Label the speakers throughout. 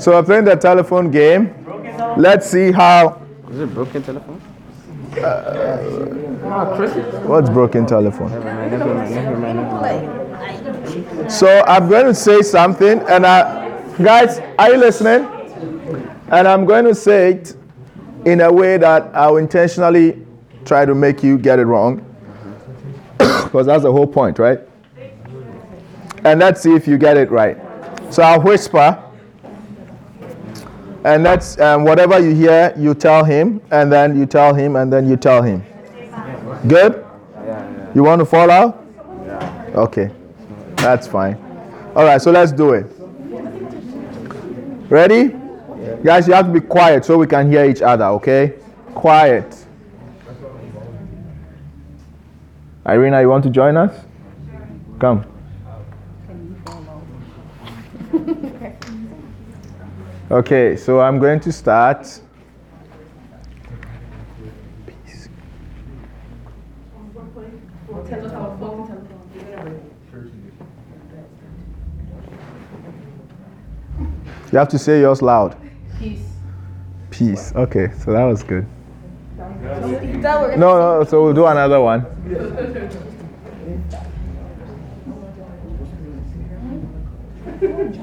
Speaker 1: So we're playing the telephone game. Let's see how.
Speaker 2: Is it broken telephone? Uh,
Speaker 1: What's broken telephone? So I'm going to say something, and I, guys, are you listening? And I'm going to say it in a way that I'll intentionally try to make you get it wrong, because that's the whole point, right? And let's see if you get it right. So I'll whisper, and that's um, whatever you hear, you tell him, and then you tell him, and then you tell him. Good? You want to follow? Okay, that's fine. All right, so let's do it. Ready? Guys, you have to be quiet so we can hear each other, okay? Quiet. Irina, you want to join us? Come. Okay, so I'm going to start. You have to say yours loud.
Speaker 3: Peace.
Speaker 1: Peace. Okay, so that was good. No, no, so we'll do another one.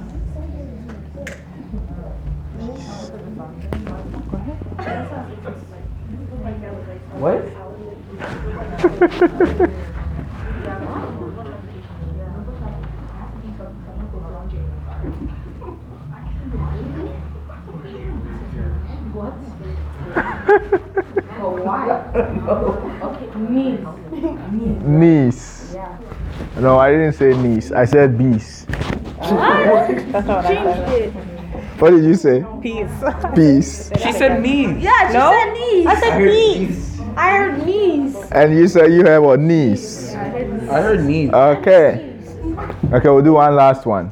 Speaker 2: What? What?
Speaker 3: oh, why? okay, knees.
Speaker 1: Niece. No, I didn't say niece. I said bees.
Speaker 3: Changed it.
Speaker 1: What did you say?
Speaker 4: Peace.
Speaker 1: Peace.
Speaker 2: She said me.
Speaker 3: Yeah, she
Speaker 4: No?
Speaker 3: said knees. I said knees. I heard knees.
Speaker 1: And you said you have a niece.
Speaker 2: I heard me.
Speaker 1: Okay. Okay, we'll do one last one.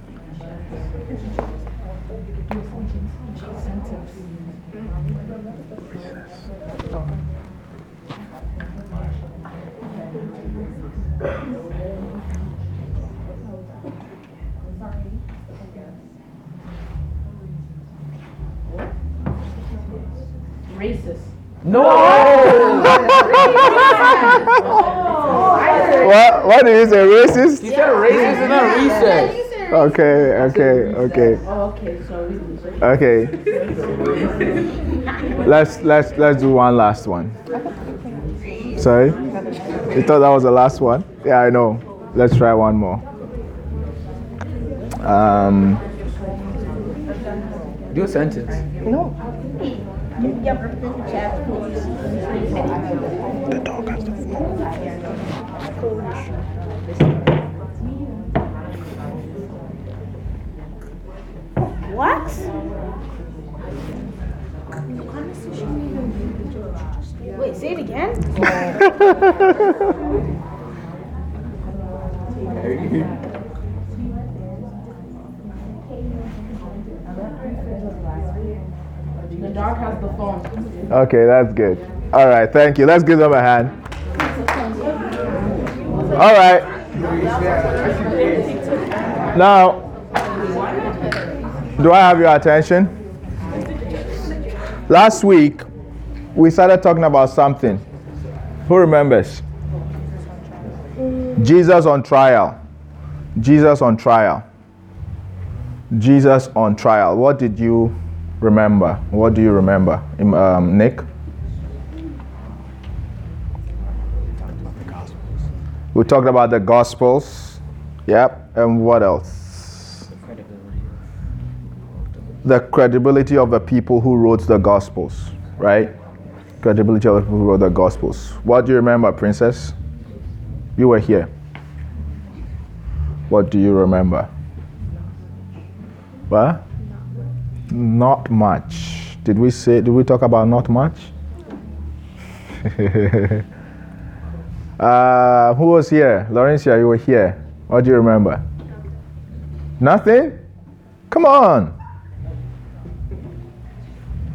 Speaker 3: Racist.
Speaker 2: No!
Speaker 1: What? What did you say? Racist?
Speaker 2: You said racist and not recess.
Speaker 1: Okay, okay, okay,
Speaker 3: Oh, okay, sorry.
Speaker 1: okay. Let's let's let's do one last one. Sorry, you thought that was the last one? Yeah, I know. Let's try one more. Um,
Speaker 2: Do a sentence.
Speaker 4: No.
Speaker 1: The dog has the phone.
Speaker 4: What? Wait, say it again?
Speaker 3: Dog has the phone.
Speaker 1: Okay, that's good. All right, thank you. Let's give them a hand. All right. Now, do I have your attention? Last week, we started talking about something. Who remembers? Jesus on trial. Jesus on trial. Jesus on trial. What did you remember? What do you remember, um, Nick? We talked about the Gospels. Yep. And what else? The credibility of the people who wrote the Gospels, right? Credibility of the people who wrote the Gospels. What do you remember, Princess? You were here. What do you remember? What? Not much. Did we say? Did we talk about not much? uh, who was here? Laurencia, you were here. What do you remember? Nothing? Come on.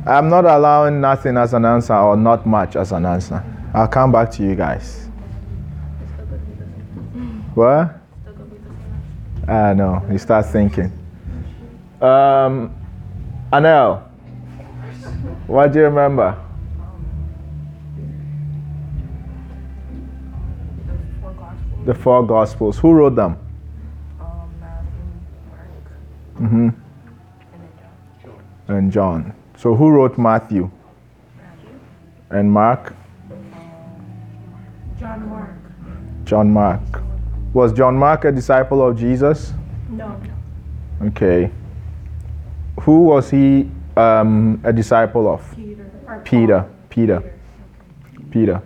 Speaker 1: I'm not allowing nothing as an answer or not much as an answer. I'll come back to you guys. What? Ah, no. You start thinking. Um, Anel, what do you remember? The four Gospels. Who wrote them? Mm-hmm. And John. So who wrote Matthew? Matthew? And Mark?
Speaker 3: John Mark.
Speaker 1: John Mark. Was John Mark a disciple of Jesus?
Speaker 3: No.
Speaker 1: Okay. Who was he um, a disciple of?
Speaker 3: Peter.
Speaker 1: Peter. Peter. Peter.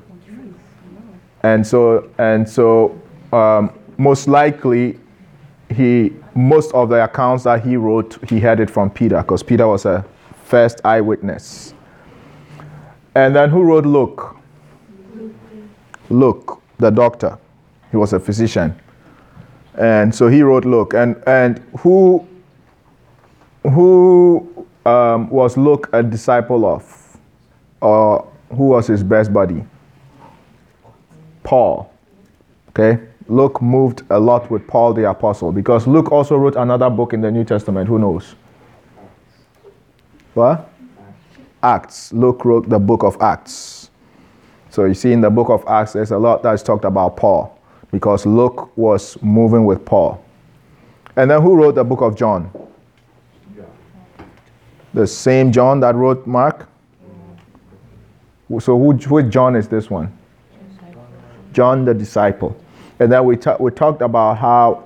Speaker 1: And so and so um, most likely he most of the accounts that he wrote he had it from Peter because Peter was a first eyewitness. And then who wrote Luke? Luke, the doctor. He was a physician. And so he wrote Luke. And and who who um, was Luke a disciple of? Or who was his best buddy? Paul. Okay? Luke moved a lot with Paul the apostle because Luke also wrote another book in the New Testament. Who knows? What? Acts. Luke wrote the book of Acts. So you see in the book of Acts, there's a lot that's talked about Paul because Luke was moving with Paul. And then who wrote the book of John? The same John that wrote Mark? So who, which John is this one? John the disciple. And then we, ta- we talked about how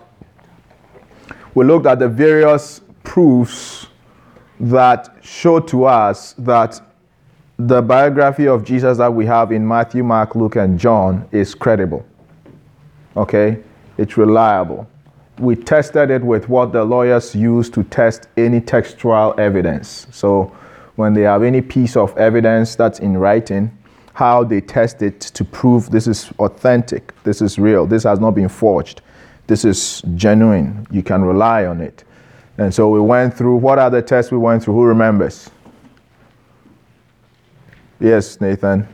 Speaker 1: we looked at the various proofs that show to us that the biography of Jesus that we have in Matthew, Mark, Luke, and John is credible. Okay? It's reliable. We tested it with what the lawyers use to test any textual evidence. So when they have any piece of evidence that's in writing, how they test it to prove this is authentic, this is real, this has not been forged, this is genuine, you can rely on it. And so we went through what are the tests we went through? Who remembers? Yes, Nathan.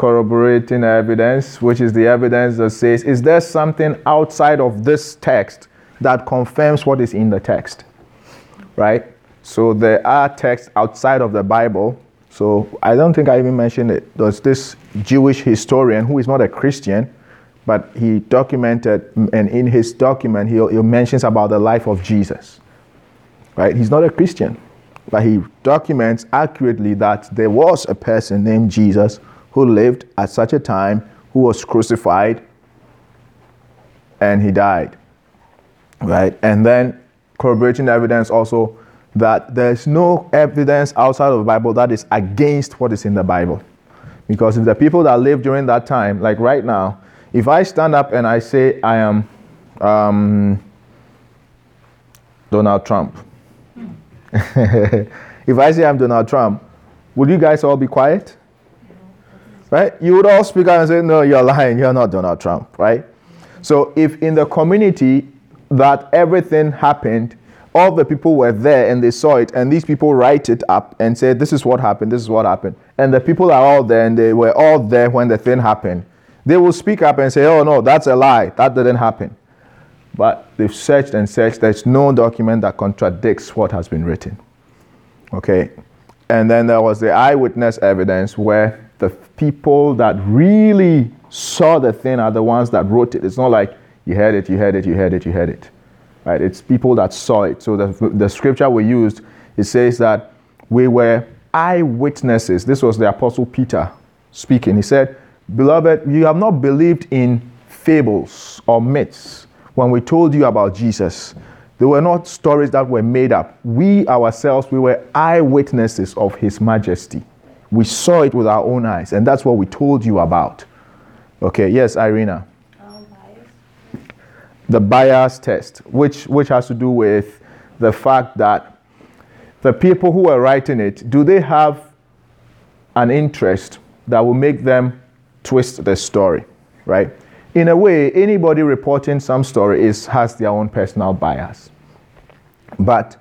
Speaker 1: Corroborating evidence, which is the evidence that says, is there something outside of this text that confirms what is in the text? Right? So there are texts outside of the Bible. So I don't think I even mentioned it. There's this Jewish historian who is not a Christian, but he documented, and in his document, he, he mentions about the life of Jesus. Right? He's not a Christian, but he documents accurately that there was a person named Jesus who lived at such a time, who was crucified, and he died. Right? And then corroborating evidence also that there's no evidence outside of the Bible that is against what is in the Bible. Because if the people that lived during that time, like right now, if I stand up and I say I am um, Donald Trump, if I say I'm Donald Trump, would you guys all be quiet? Right? You would all speak out and say, No, you're lying. You're not Donald Trump. Right? So if in the community that everything happened, all the people were there and they saw it, and these people write it up and say, This is what happened, this is what happened. And the people are all there and they were all there when the thing happened. They will speak up and say, Oh, no, that's a lie. That didn't happen. But they've searched and searched. There's no document that contradicts what has been written. Okay? And then there was the eyewitness evidence where the people that really saw the thing are the ones that wrote it. It's not like you heard it, you heard it, you heard it, you heard it. Right? It's people that saw it. So the, the scripture we used, it says that we were eyewitnesses. This was the Apostle Peter speaking. He said, Beloved, you have not believed in fables or myths when we told you about Jesus. They were not stories that were made up. We ourselves, we were eyewitnesses of His majesty. We saw it with our own eyes, and that's what we told you about. Okay, yes, Irina. The bias test, which, which has to do with the fact that the people who are writing it, do they have an interest that will make them twist the story, right? In a way, anybody reporting some story is, has their own personal bias. But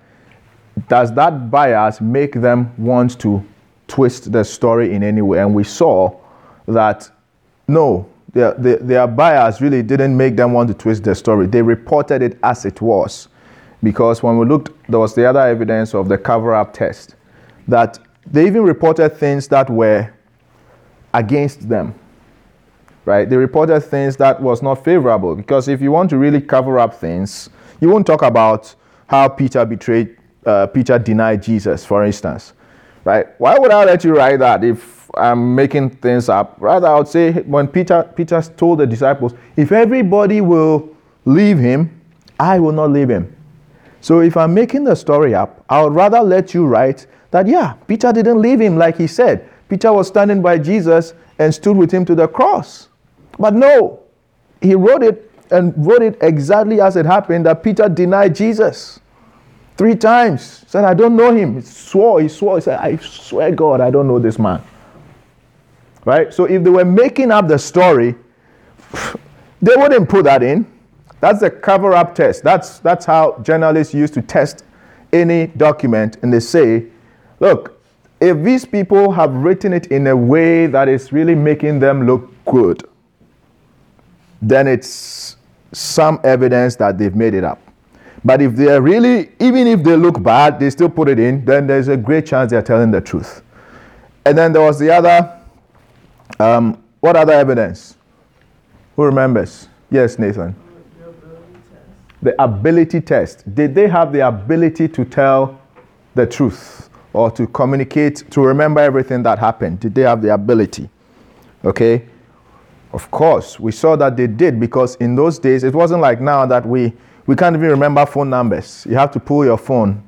Speaker 1: does that bias make them want to twist the story in any way? And we saw that no, their, their, their bias really didn't make them want to twist the story. They reported it as it was. Because when we looked, there was the other evidence of the cover up test that they even reported things that were against them. Right? They reported things that was not favorable. Because if you want to really cover up things, you won't talk about how Peter betrayed, uh, Peter denied Jesus, for instance. Right? Why would I let you write that if I'm making things up? Rather, I would say when Peter, Peter told the disciples, if everybody will leave him, I will not leave him. So if I'm making the story up, I would rather let you write that, yeah, Peter didn't leave him like he said. Peter was standing by Jesus and stood with him to the cross. But no, he wrote it and wrote it exactly as it happened that Peter denied Jesus three times. Said, I don't know him. He swore, he swore, he said, I swear God, I don't know this man. Right? So if they were making up the story, they wouldn't put that in. That's a cover up test. That's, that's how journalists used to test any document. And they say, look, if these people have written it in a way that is really making them look good, then it's some evidence that they've made it up. But if they're really, even if they look bad, they still put it in, then there's a great chance they're telling the truth. And then there was the other, um, what other evidence? Who remembers? Yes, Nathan. The ability test. Did they have the ability to tell the truth or to communicate, to remember everything that happened? Did they have the ability? Okay. Of course, we saw that they did because in those days it wasn't like now that we we can't even remember phone numbers. You have to pull your phone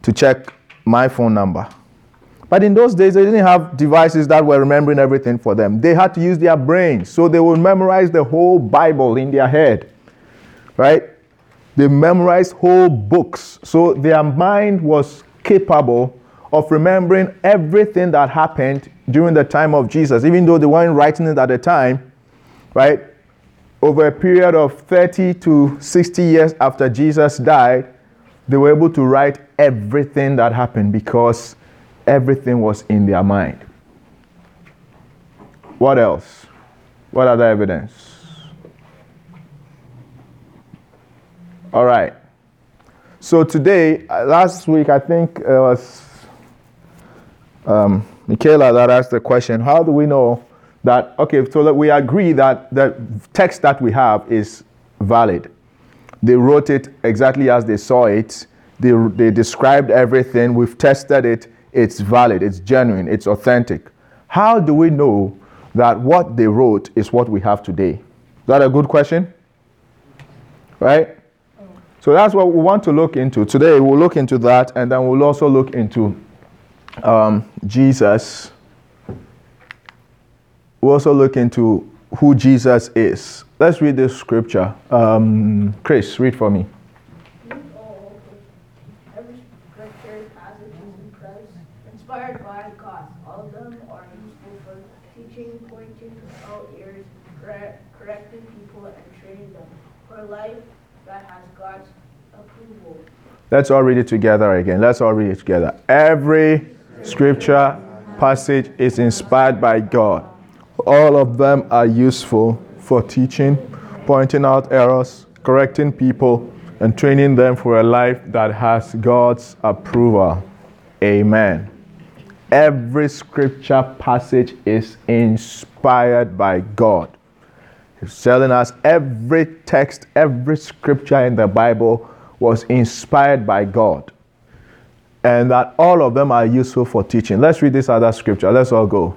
Speaker 1: to check my phone number. But in those days, they didn't have devices that were remembering everything for them. They had to use their brains. So they would memorize the whole Bible in their head. Right? They memorized whole books. So their mind was capable of remembering everything that happened during the time of Jesus, even though they weren't writing it at the time, right? Over a period of 30 to 60 years after Jesus died, they were able to write everything that happened because everything was in their mind. What else? What other evidence? All right. So today, uh, last week, I think it was um, Michaela that asked the question how do we know that, okay, so that we agree that the text that we have is valid? They wrote it exactly as they saw it, they, they described everything, we've tested it, it's valid, it's genuine, it's authentic. How do we know that what they wrote is what we have today? Is that a good question? Right? So that's what we want to look into. Today we'll look into that and then we'll also look into um, Jesus. We'll also look into who Jesus is. Let's read this scripture. Um, Chris, read for me.
Speaker 4: Every scripture passage is inspired by God. All of them are useful for teaching, pointing out errors, correcting people, and training them for life that has God's approval.
Speaker 1: Let's all read it together again. Let's all read it together. Every scripture passage is inspired by God. All of them are useful for teaching, pointing out errors, correcting people, and training them for a life that has God's approval. Amen. Every scripture passage is inspired by God. He's telling us every text, every scripture in the Bible was inspired by God. And that all of them are useful for teaching. Let's read this other scripture. Let's all go.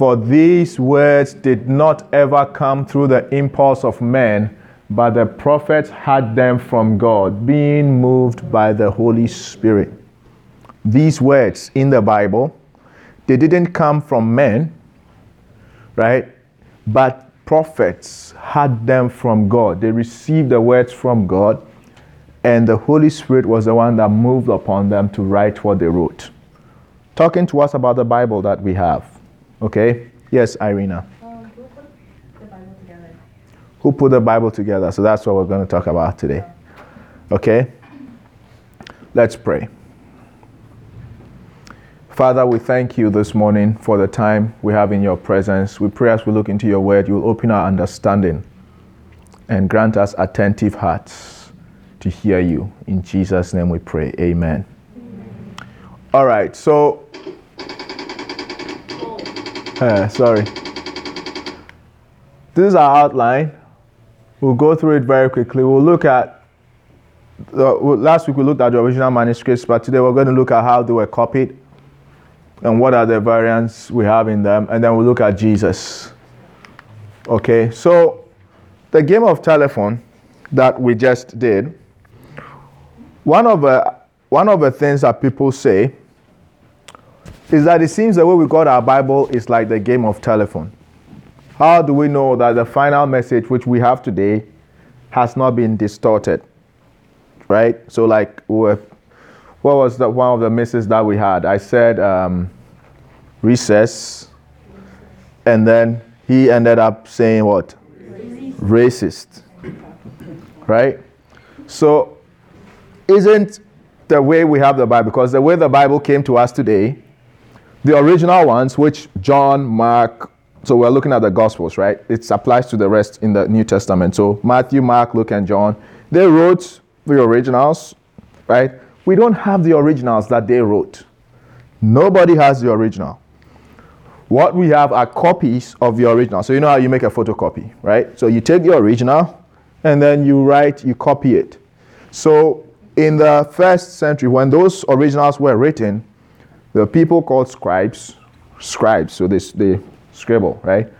Speaker 1: For these words did not ever come through the impulse of men, but the prophets had them from God, being moved by the Holy Spirit. These words in the Bible, they didn't come from men, right? But prophets had them from God. They received the words from God, and the Holy Spirit was the one that moved upon them to write what they wrote. Talking to us about the Bible that we have. Okay? Yes, Irina.
Speaker 3: Um, who put the Bible together?
Speaker 1: Who put the Bible together? So that's what we're going to talk about today. Okay? Let's pray. Father, we thank you this morning for the time we have in your presence. We pray as we look into your word, you will open our understanding and grant us attentive hearts. to hear you. In Jesus' name we pray. Amen. All right, so. Uh, sorry. This is our outline. We'll go through it very quickly. We'll look at. The, last week we looked at the original manuscripts, but today we're going to look at how they were copied and what are the variants we have in them, and then we'll look at Jesus. Okay, so the game of telephone that we just did, one of the, one of the things that people say is that it seems the way we got our Bible is like the game of telephone. How do we know that the final message which we have today has not been distorted? Right? So, like, what was the, one of the misses that we had? I said um, recess, and then he ended up saying what? Racist. Right? So, isn't the way we have the Bible, because the way the Bible came to us today the original ones, which John, Mark, so we're looking at the Gospels, right? It applies to the rest in the New Testament. So Matthew, Mark, Luke, and John, they wrote the originals, right? We don't have the originals that they wrote. Nobody has the original. What we have are copies of the original. So you know how you make a photocopy, right? So you take the original and then you write, you copy it. So in the first century, when those originals were written, the people called scribes, scribes, so they, they scribble, right?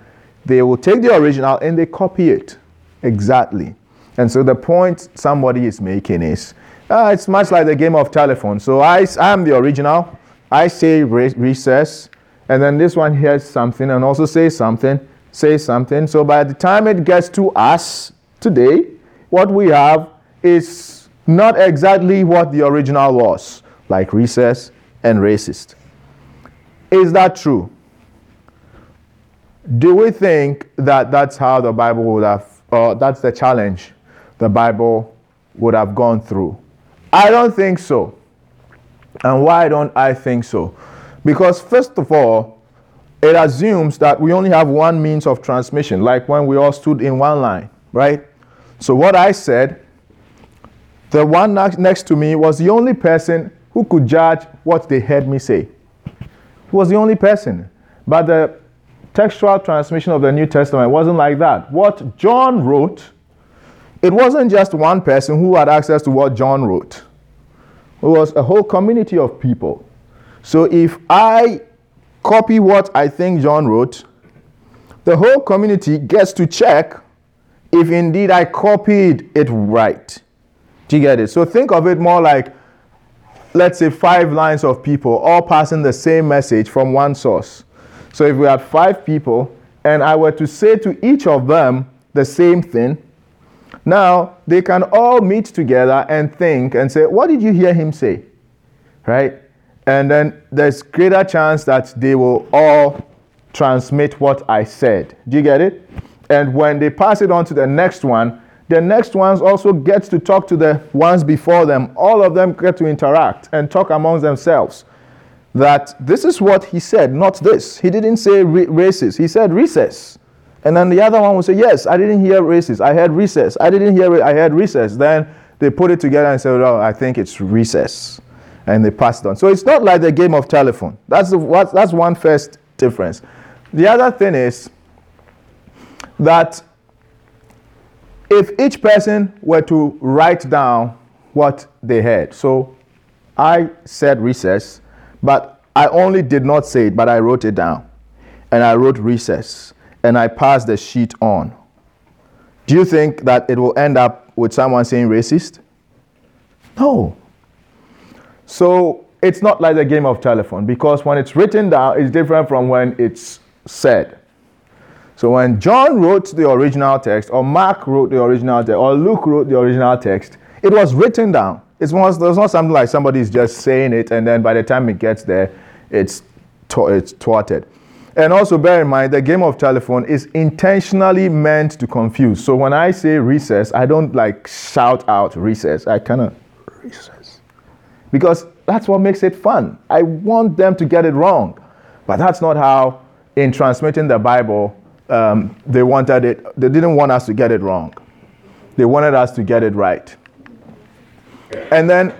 Speaker 1: They will take the original and they copy it exactly. And so the point somebody is making is uh, it's much like the game of telephone. So I, I'm the original. I say re- recess, and then this one hears something and also says something, says something. So by the time it gets to us today, what we have is not exactly what the original was, like recess and racist. Is that true? Do we think that that's how the Bible would have, or that's the challenge the Bible would have gone through? I don't think so. And why don't I think so? Because, first of all, it assumes that we only have one means of transmission, like when we all stood in one line, right? So, what I said, the one next to me was the only person who could judge what they heard me say. He was the only person. But the textual transmission of the New Testament wasn't like that. What John wrote, it wasn't just one person who had access to what John wrote, it was a whole community of people. So if I copy what I think John wrote, the whole community gets to check if indeed I copied it right. Do you get it? So think of it more like let's say, five lines of people all passing the same message from one source. So if we had five people and I were to say to each of them the same thing, now they can all meet together and think and say, What did you hear him say? Right? And then there's greater chance that they will all transmit what I said. Do you get it? And when they pass it on to the next one, the next ones also get to talk to the ones before them. All of them get to interact and talk amongst themselves. That this is what he said, not this. He didn't say re- races, he said recess. And then the other one will say, Yes, I didn't hear races. I heard recess. I didn't hear, re- I heard recess. Then they put it together and say, Oh, I think it's recess. And they pass it on. So it's not like the game of telephone. That's, the, that's one first difference. The other thing is that if each person were to write down what they heard, so I said recess, but I only did not say it, but I wrote it down. And I wrote recess, and I passed the sheet on. Do you think that it will end up with someone saying racist? No. So it's not like the game of telephone because when it's written down, it's different from when it's said. So when John wrote the original text, or Mark wrote the original text, or Luke wrote the original text, it was written down. Not, it's not something like somebody's just saying it, and then by the time it gets there, it's, it's thwarted. And also bear in mind, the game of telephone is intentionally meant to confuse. So when I say recess, I don't like shout out recess. I kind of recess. Because that's what makes it fun. I want them to get it wrong. But that's not how, in transmitting the Bible, um, they wanted it, they didn't want us to get it wrong. They wanted us to get it right. And then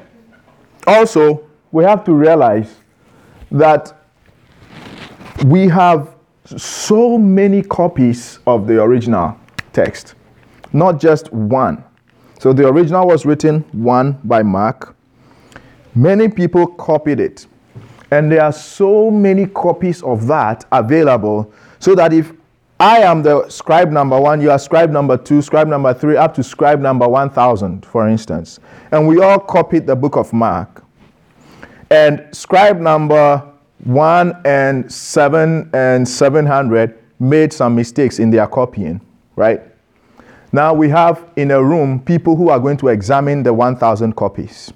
Speaker 1: also, we have to realize that we have so many copies of the original text, not just one. So the original was written one by Mark. Many people copied it. And there are so many copies of that available so that if I am the scribe number one, you are scribe number two, scribe number three, up to scribe number 1000, for instance. And we all copied the book of Mark. And scribe number one and seven and 700 made some mistakes in their copying, right? Now we have in a room people who are going to examine the 1000 copies.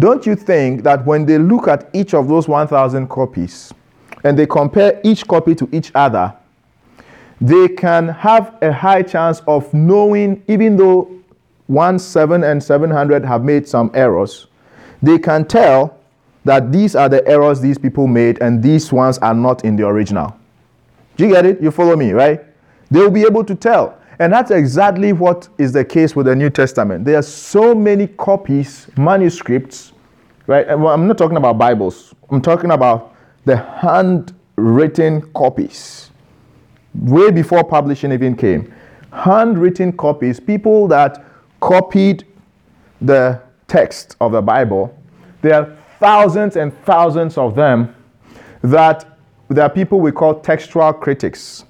Speaker 1: Don't you think that when they look at each of those 1000 copies and they compare each copy to each other, they can have a high chance of knowing, even though 1, 7, and 700 have made some errors, they can tell that these are the errors these people made and these ones are not in the original. Do you get it? You follow me, right? They will be able to tell. And that's exactly what is the case with the New Testament. There are so many copies, manuscripts, right? I'm not talking about Bibles, I'm talking about the handwritten copies way before publishing even came. Handwritten copies, people that copied the text of the Bible, there are thousands and thousands of them that there are people we call textual critics.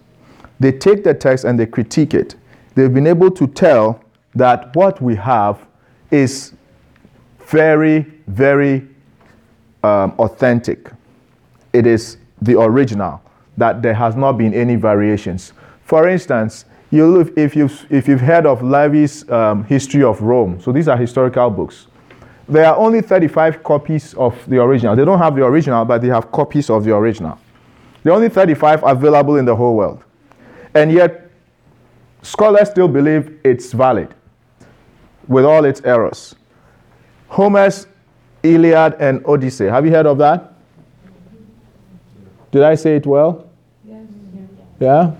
Speaker 1: They take the text and they critique it. They've been able to tell that what we have is very, very um, authentic. It is the original that there has not been any variations. For instance, you look, if, you've, if you've heard of Livy's um, History of Rome, so these are historical books. There are only 35 copies of the original. They don't have the original, but they have copies of the original. Are only 35 available in the whole world. And yet, scholars still believe it's valid with all its errors. Homer's Iliad and Odyssey. Have you heard of that? Did I say it well? Yes. Yeah?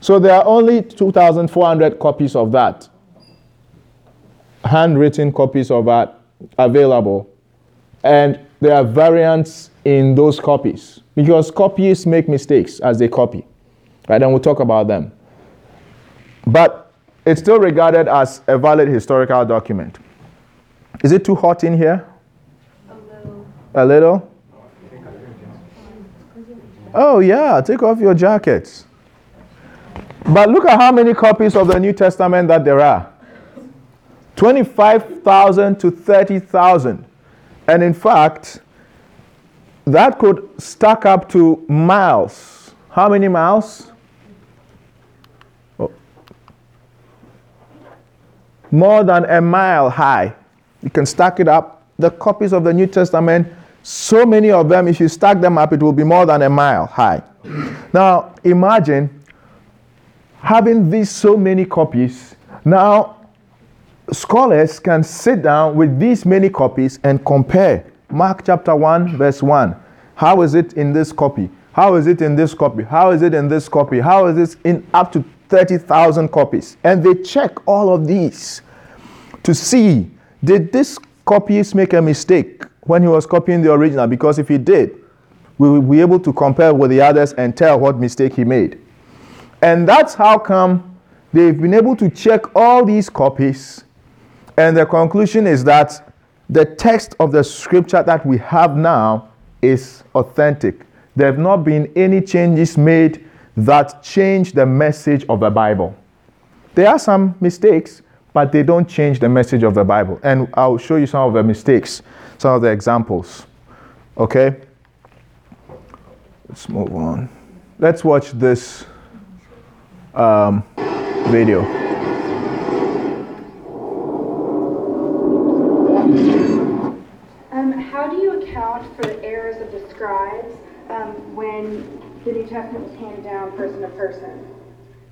Speaker 1: So there are only 2,400 copies of that, handwritten copies of that available. And there are variants in those copies because copies make mistakes as they copy. Right? And we'll talk about them. But it's still regarded as a valid historical document. Is it too hot in here?
Speaker 3: A little.
Speaker 1: A little? Oh, yeah, take off your jackets. But look at how many copies of the New Testament that there are 25,000 to 30,000. And in fact, that could stack up to miles. How many miles? Oh. More than a mile high. You can stack it up. The copies of the New Testament so many of them, if you stack them up, it will be more than a mile high. Now, imagine having these so many copies. Now, scholars can sit down with these many copies and compare. Mark chapter 1, verse 1. How is it in this copy? How is it in this copy? How is it in this copy? How is this in up to 30,000 copies? And they check all of these to see did this copies make a mistake? When he was copying the original because if he did, we will be able to compare with the others and tell what mistake he made. And that's how come they've been able to check all these copies. And the conclusion is that the text of the scripture that we have now is authentic. There have not been any changes made that change the message of the Bible. There are some mistakes, but they don't change the message of the Bible. And I'll show you some of the mistakes some of the examples. Okay? Let's move on. Let's watch this um, video.
Speaker 3: Um, how do you account for the errors of the scribes um, when the New Testament was handed down person to person?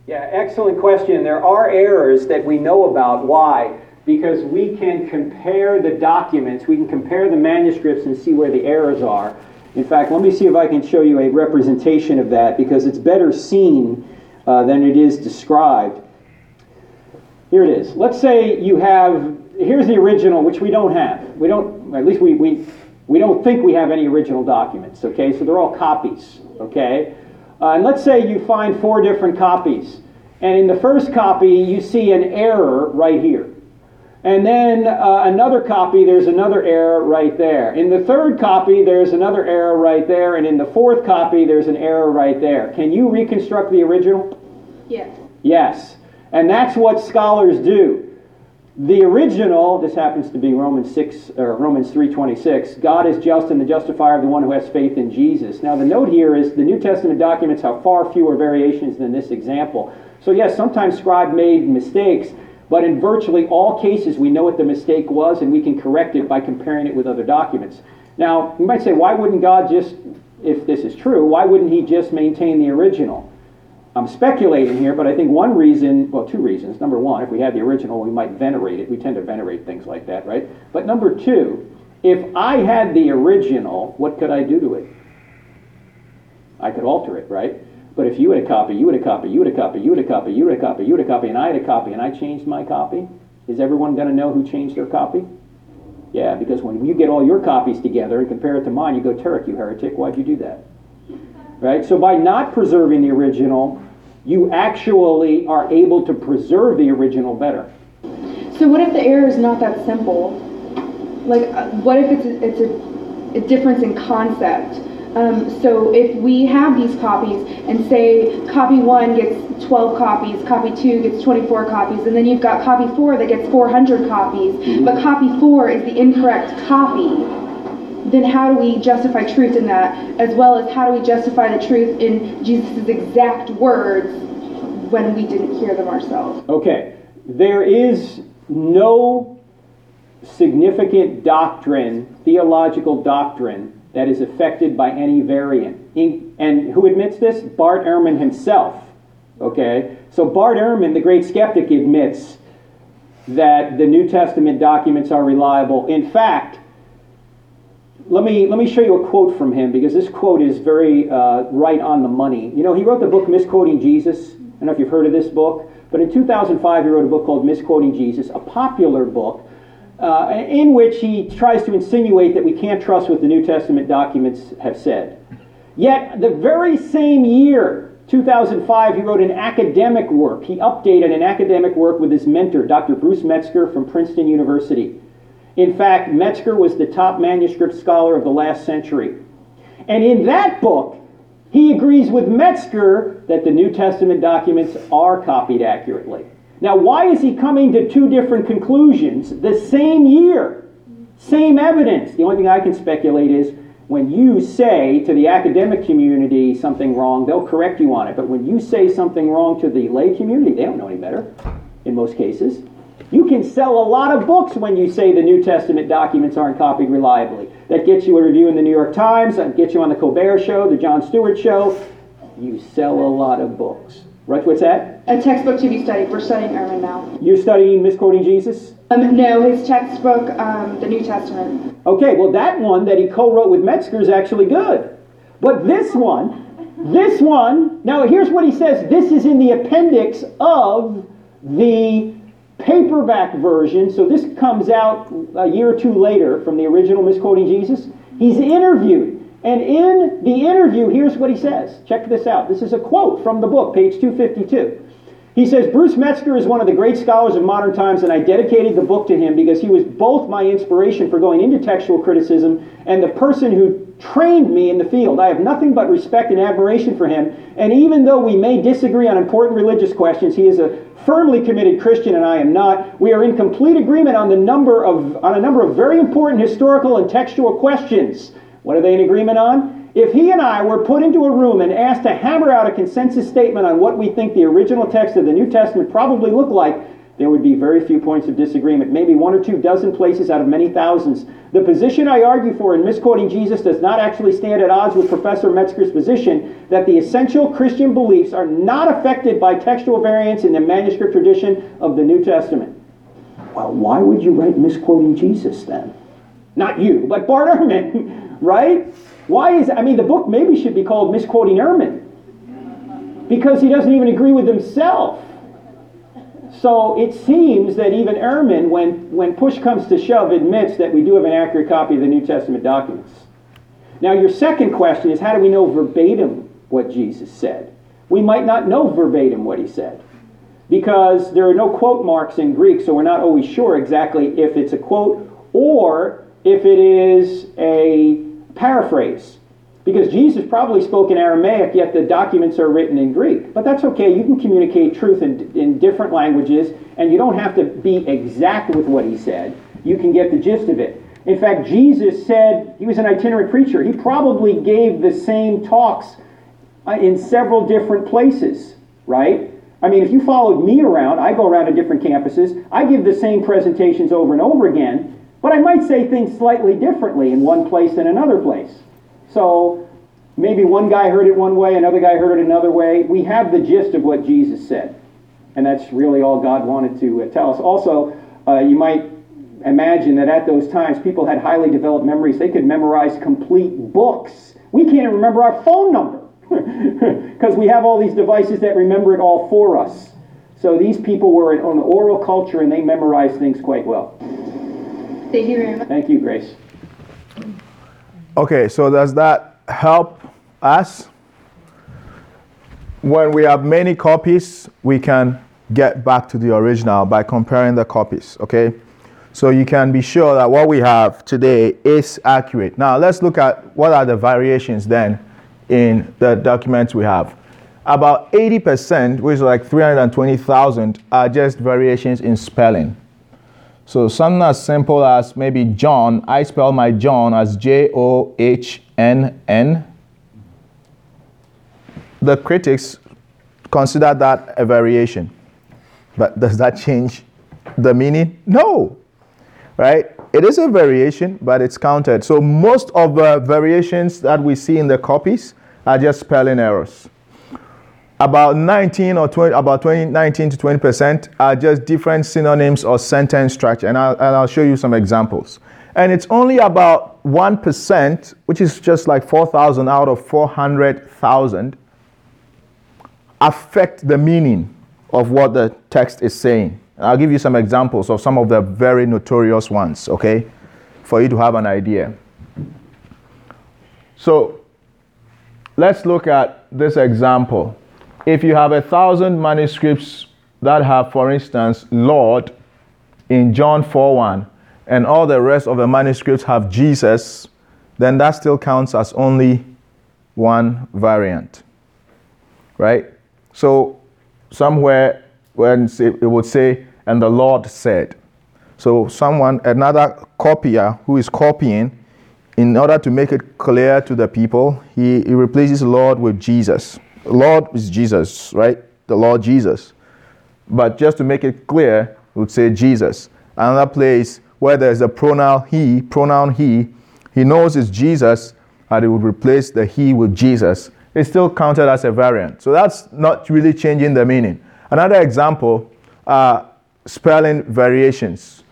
Speaker 5: Yeah, excellent question. There are errors that we know about. Why? Because we can compare the documents, we can compare the manuscripts and see where the errors are. In fact, let me see if I can show you a representation of that because it's better seen uh, than it is described. Here it is. Let's say you have here's the original, which we don't have. We don't, at least we, we, we don't think we have any original documents, okay? So they're all copies, okay? Uh, and let's say you find four different copies. And in the first copy, you see an error right here. And then uh, another copy, there's another error right there. In the third copy, there's another error right there. And in the fourth copy, there's an error right there. Can you reconstruct the original?
Speaker 3: Yes.
Speaker 5: Yes. And that's what scholars do. The original, this happens to be Romans 6 or Romans 3:26, God is just and the justifier of the one who has faith in Jesus. Now the note here is the New Testament documents have far fewer variations than this example. So yes, sometimes scribe made mistakes, but in virtually all cases we know what the mistake was and we can correct it by comparing it with other documents. Now, you might say why wouldn't God just if this is true, why wouldn't he just maintain the original? I'm speculating here, but I think one reason, well, two reasons. Number one, if we had the original, we might venerate it. We tend to venerate things like that, right? But number two, if I had the original, what could I do to it? I could alter it, right? But if you had a copy, you had a copy, you had a copy, you had a copy, you had a copy, you had a copy, and I had a copy, and I changed my copy, is everyone going to know who changed their copy? Yeah, because when you get all your copies together and compare it to mine, you go, Turek, you heretic, why'd you do that? Right? So by not preserving the original, you actually are able to preserve the original better.
Speaker 3: So what if the error is not that simple? Like, uh, what if it's a, it's a, a difference in concept? Um, so if we have these copies and say copy one gets 12 copies, copy two gets 24 copies, and then you've got copy four that gets 400 copies, mm-hmm. but copy four is the incorrect copy, then how do we justify truth in that? As well as how do we justify the truth in Jesus' exact words when we didn't hear them ourselves?
Speaker 5: Okay, there is no significant doctrine, theological doctrine, that is affected by any variant. And who admits this? Bart Ehrman himself. Okay? So Bart Ehrman, the great skeptic, admits that the New Testament documents are reliable. In fact, let me, let me show you a quote from him because this quote is very uh, right on the money. You know, he wrote the book Misquoting Jesus. I don't know if you've heard of this book, but in 2005 he wrote a book called Misquoting Jesus, a popular book uh, in which he tries to insinuate that we can't trust what the New Testament documents have said. Yet, the very same year, 2005, he wrote an academic work. He updated an academic work with his mentor, Dr. Bruce Metzger from Princeton University. In fact, Metzger was the top manuscript scholar of the last century. And in that book, he agrees with Metzger that the New Testament documents are copied accurately. Now, why is he coming to two different conclusions the same year? Same evidence. The only thing I can speculate is when you say to the academic community something wrong, they'll correct you on it. But when you say something wrong to the lay community, they don't know any better in most cases. You can sell a lot of books when you say the New Testament documents aren't copied reliably. That gets you a review in the New York Times, that gets you on the Colbert Show, the Jon Stewart Show. You sell a lot of books. Right, what's that?
Speaker 3: A textbook to be studied. We're studying Ehrman now.
Speaker 5: You're studying misquoting Jesus?
Speaker 3: Um, no, his textbook, um, the New Testament.
Speaker 5: Okay, well, that one that he co wrote with Metzger is actually good. But this one, this one, now here's what he says this is in the appendix of the paperback version. So this comes out a year or two later from the original Misquoting Jesus. He's interviewed and in the interview, here's what he says. Check this out. This is a quote from the book, page 252. He says, Bruce Metzger is one of the great scholars of modern times, and I dedicated the book to him because he was both my inspiration for going into textual criticism and the person who trained me in the field. I have nothing but respect and admiration for him, and even though we may disagree on important religious questions, he is a firmly committed Christian and I am not. We are in complete agreement on the number of on a number of very important historical and textual questions. What are they in agreement on? If he and I were put into a room and asked to hammer out a consensus statement on what we think the original text of the New Testament probably looked like, there would be very few points of disagreement, maybe one or two dozen places out of many thousands. The position I argue for in misquoting Jesus does not actually stand at odds with Professor Metzger's position that the essential Christian beliefs are not affected by textual variants in the manuscript tradition of the New Testament. Well, why would you write misquoting Jesus then? Not you, but Bart Ehrman. right? Why is I mean the book maybe should be called Misquoting Ehrman because he doesn't even agree with himself. So it seems that even Ehrman, when, when push comes to shove, admits that we do have an accurate copy of the New Testament documents. Now, your second question is how do we know verbatim what Jesus said? We might not know verbatim what he said because there are no quote marks in Greek, so we're not always sure exactly if it's a quote or if it is a paraphrase. Because Jesus probably spoke in Aramaic, yet the documents are written in Greek. But that's okay. You can communicate truth in, in different languages, and you don't have to be exact with what he said. You can get the gist of it. In fact, Jesus said he was an itinerant preacher. He probably gave the same talks uh, in several different places, right? I mean, if you followed me around, I go around to different campuses, I give the same presentations over and over again, but I might say things slightly differently in one place than another place. So maybe one guy heard it one way, another guy heard it another way. We have the gist of what Jesus said. And that's really all God wanted to uh, tell us. Also, uh, you might imagine that at those times people had highly developed memories. They could memorize complete books. We can't even remember our phone number because we have all these devices that remember it all for us. So these people were in, an oral culture and they memorized things quite well.
Speaker 3: Thank you very much.
Speaker 5: Thank you, Grace.
Speaker 1: Okay, so does that help us? When we have many copies, we can get back to the original by comparing the copies, okay? So you can be sure that what we have today is accurate. Now let's look at what are the variations then in the documents we have. About 80%, which is like 320,000, are just variations in spelling. So something as simple as maybe John, I spell my John as J O H N N. The critics consider that a variation. But does that change the meaning? No. Right? It is a variation, but it's counted. So most of the variations that we see in the copies are just spelling errors about 19 or 20, about 20, 19 to 20 percent are just different synonyms or sentence structure, and I'll, and I'll show you some examples. And it's only about 1 percent, which is just like 4,000 out of 400,000, affect the meaning of what the text is saying. And I'll give you some examples of some of the very notorious ones, okay, for you to have an idea. So let's look at this example if you have a thousand manuscripts that have, for instance, Lord in John 4 1, and all the rest of the manuscripts have Jesus, then that still counts as only one variant. Right? So, somewhere when it would say, and the Lord said. So, someone, another copier who is copying, in order to make it clear to the people, he, he replaces Lord with Jesus. Lord is Jesus, right? The Lord Jesus. But just to make it clear, we would say Jesus. Another place where there's a pronoun he, pronoun he, he knows it's Jesus, and he would replace the he with Jesus. It's still counted as a variant. So that's not really changing the meaning. Another example are spelling variations.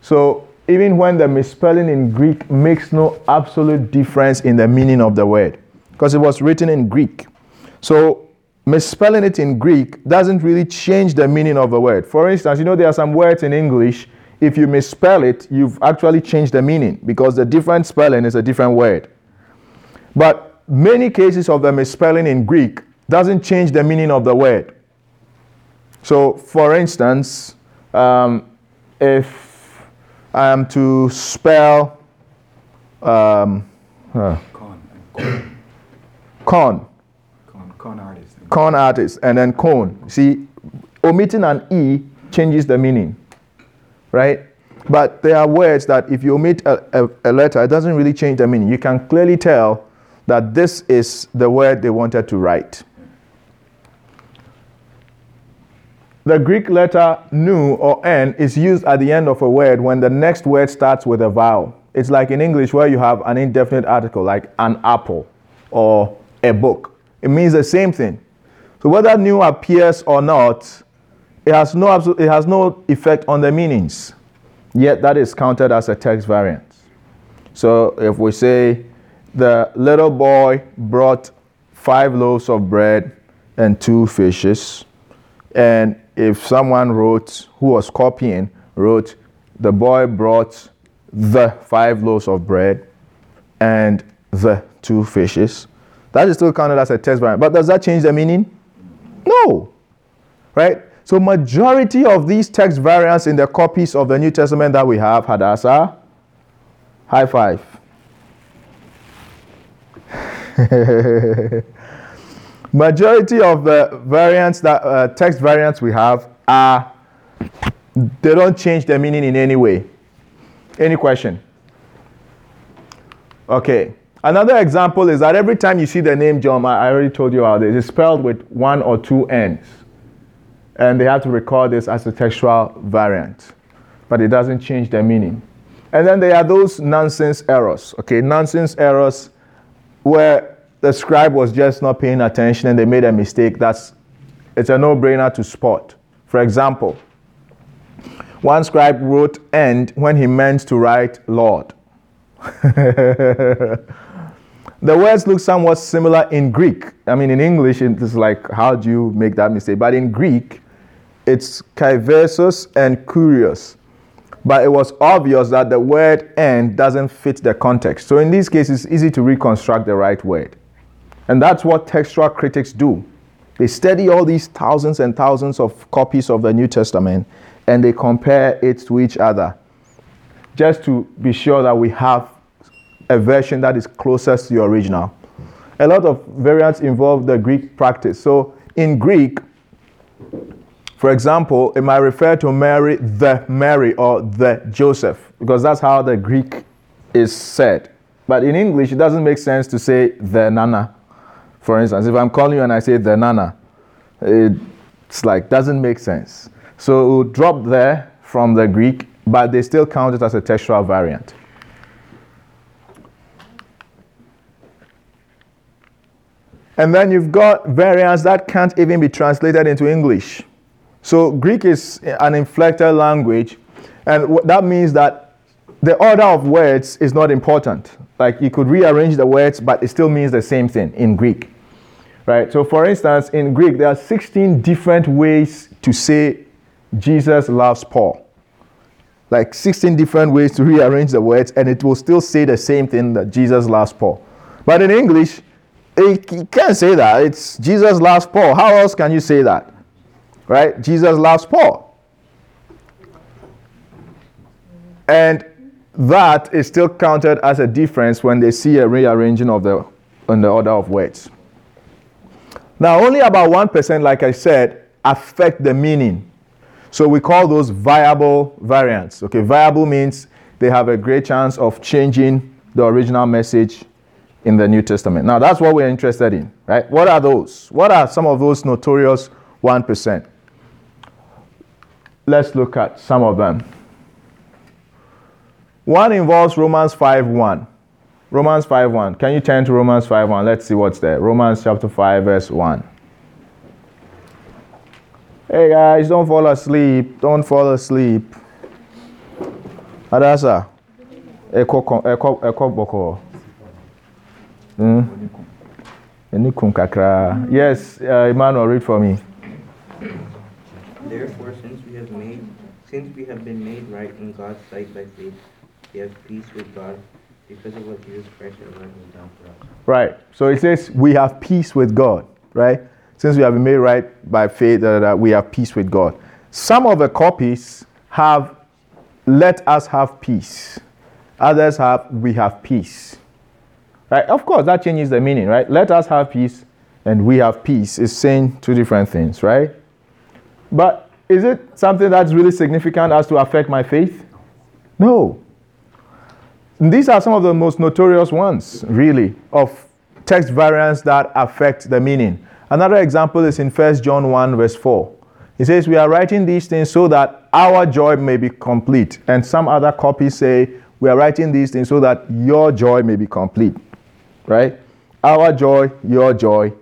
Speaker 1: So even when the misspelling in Greek makes no absolute difference in the meaning of the word, because it was written in Greek. So misspelling it in Greek doesn't really change the meaning of the word. For instance, you know there are some words in English, if you misspell it, you've actually changed the meaning because the different spelling is a different word. But many cases of the misspelling in Greek doesn't change the meaning of the word. So, for instance, um, if I am to spell um, uh,
Speaker 2: Con.
Speaker 1: corn,
Speaker 2: Con. Con artist.
Speaker 1: and then cone. See, omitting an E changes the meaning, right? But there are words that if you omit a, a, a letter, it doesn't really change the meaning. You can clearly tell that this is the word they wanted to write. The Greek letter nu or n is used at the end of a word when the next word starts with a vowel. It's like in English where you have an indefinite article like an apple or a book. It means the same thing. So whether nu appears or not, it has no, it has no effect on the meanings. Yet that is counted as a text variant. So if we say the little boy brought five loaves of bread and two fishes, and if someone wrote, who was copying, wrote, the boy brought the five loaves of bread and the two fishes, that is still counted as a text variant. But does that change the meaning? No. Right? So majority of these text variants in the copies of the New Testament that we have, Hadassah, high five. majority of the variants that uh, text variants we have are they don't change the meaning in any way. Any question? Okay. Another example is that every time you see the name John, I already told you about this, it's spelled with one or two N's. And they have to record this as a textual variant. But it doesn't change the meaning. And then there are those nonsense errors. Okay, nonsense errors where the scribe was just not paying attention and they made a mistake. That's it's a no-brainer to spot. For example, one scribe wrote end when he meant to write Lord. The words look somewhat similar in Greek. I mean, in English, it's like, how do you make that mistake? But in Greek, it's kai versus and kurios. But it was obvious that the word and doesn't fit the context. So in these cases, it's easy to reconstruct the right word. And that's what textual critics do. They study all these thousands and thousands of copies of the New Testament and they compare it to each other just to be sure that we have a version that is closest to the original. A lot of variants involve the Greek practice. So in Greek, for example, it might refer to Mary, the Mary, or the Joseph, because that's how the Greek is said. But in English, it doesn't make sense to say the Nana. For instance, if I'm calling you and I say the Nana, it's like doesn't make sense. So it will drop there from the Greek, but they still count it as a textual variant. And then you've got variants that can't even be translated into English. So Greek is an inflected language, and that means that the order of words is not important. Like you could rearrange the words, but it still means the same thing in Greek. Right? So for instance, in Greek, there are 16 different ways to say Jesus loves Paul. Like 16 different ways to rearrange the words, and it will still say the same thing that Jesus loves Paul. But in English, Eh, you can't say that. It's Jesus loves Paul. How else can you say that? Right? Jesus loves Paul. And that is still counted as a difference when they see a rearranging of the on the order of words. Now, only about 1%, like I said, affect the meaning. So we call those viable variants. Okay, viable means they have a great chance of changing the original message in the New Testament. Now, that's what we're interested in, right? What are those? What are some of those notorious 1%? Let's look at some of them. One involves Romans 5:1. Romans 5:1. Can you turn to Romans 5:1? Let's see what's there. Romans chapter 5 verse 1. Hey guys, don't fall asleep. Don't fall asleep. Hadassah. Eko eko eko boko. Hmm? Yes, uh, Emmanuel, read for me.
Speaker 2: Therefore, since we have made, since we have been made right in God's sight by faith, we have peace with God because of what Jesus Christ has done for us.
Speaker 1: Right. So it says we have peace with God. Right. Since we have been made right by faith, uh, we have peace with God. Some of the copies have let us have peace. Others have we have peace. Right? Of course, that changes the meaning, right? Let us have peace and we have peace is saying two different things, right? But is it something that's really significant as to affect my faith? No. These are some of the most notorious ones, really, of text variants that affect the meaning. Another example is in 1 John 1, verse 4. He says, We are writing these things so that our joy may be complete. And some other copies say, We are writing these things so that your joy may be complete right? Our joy, your joy.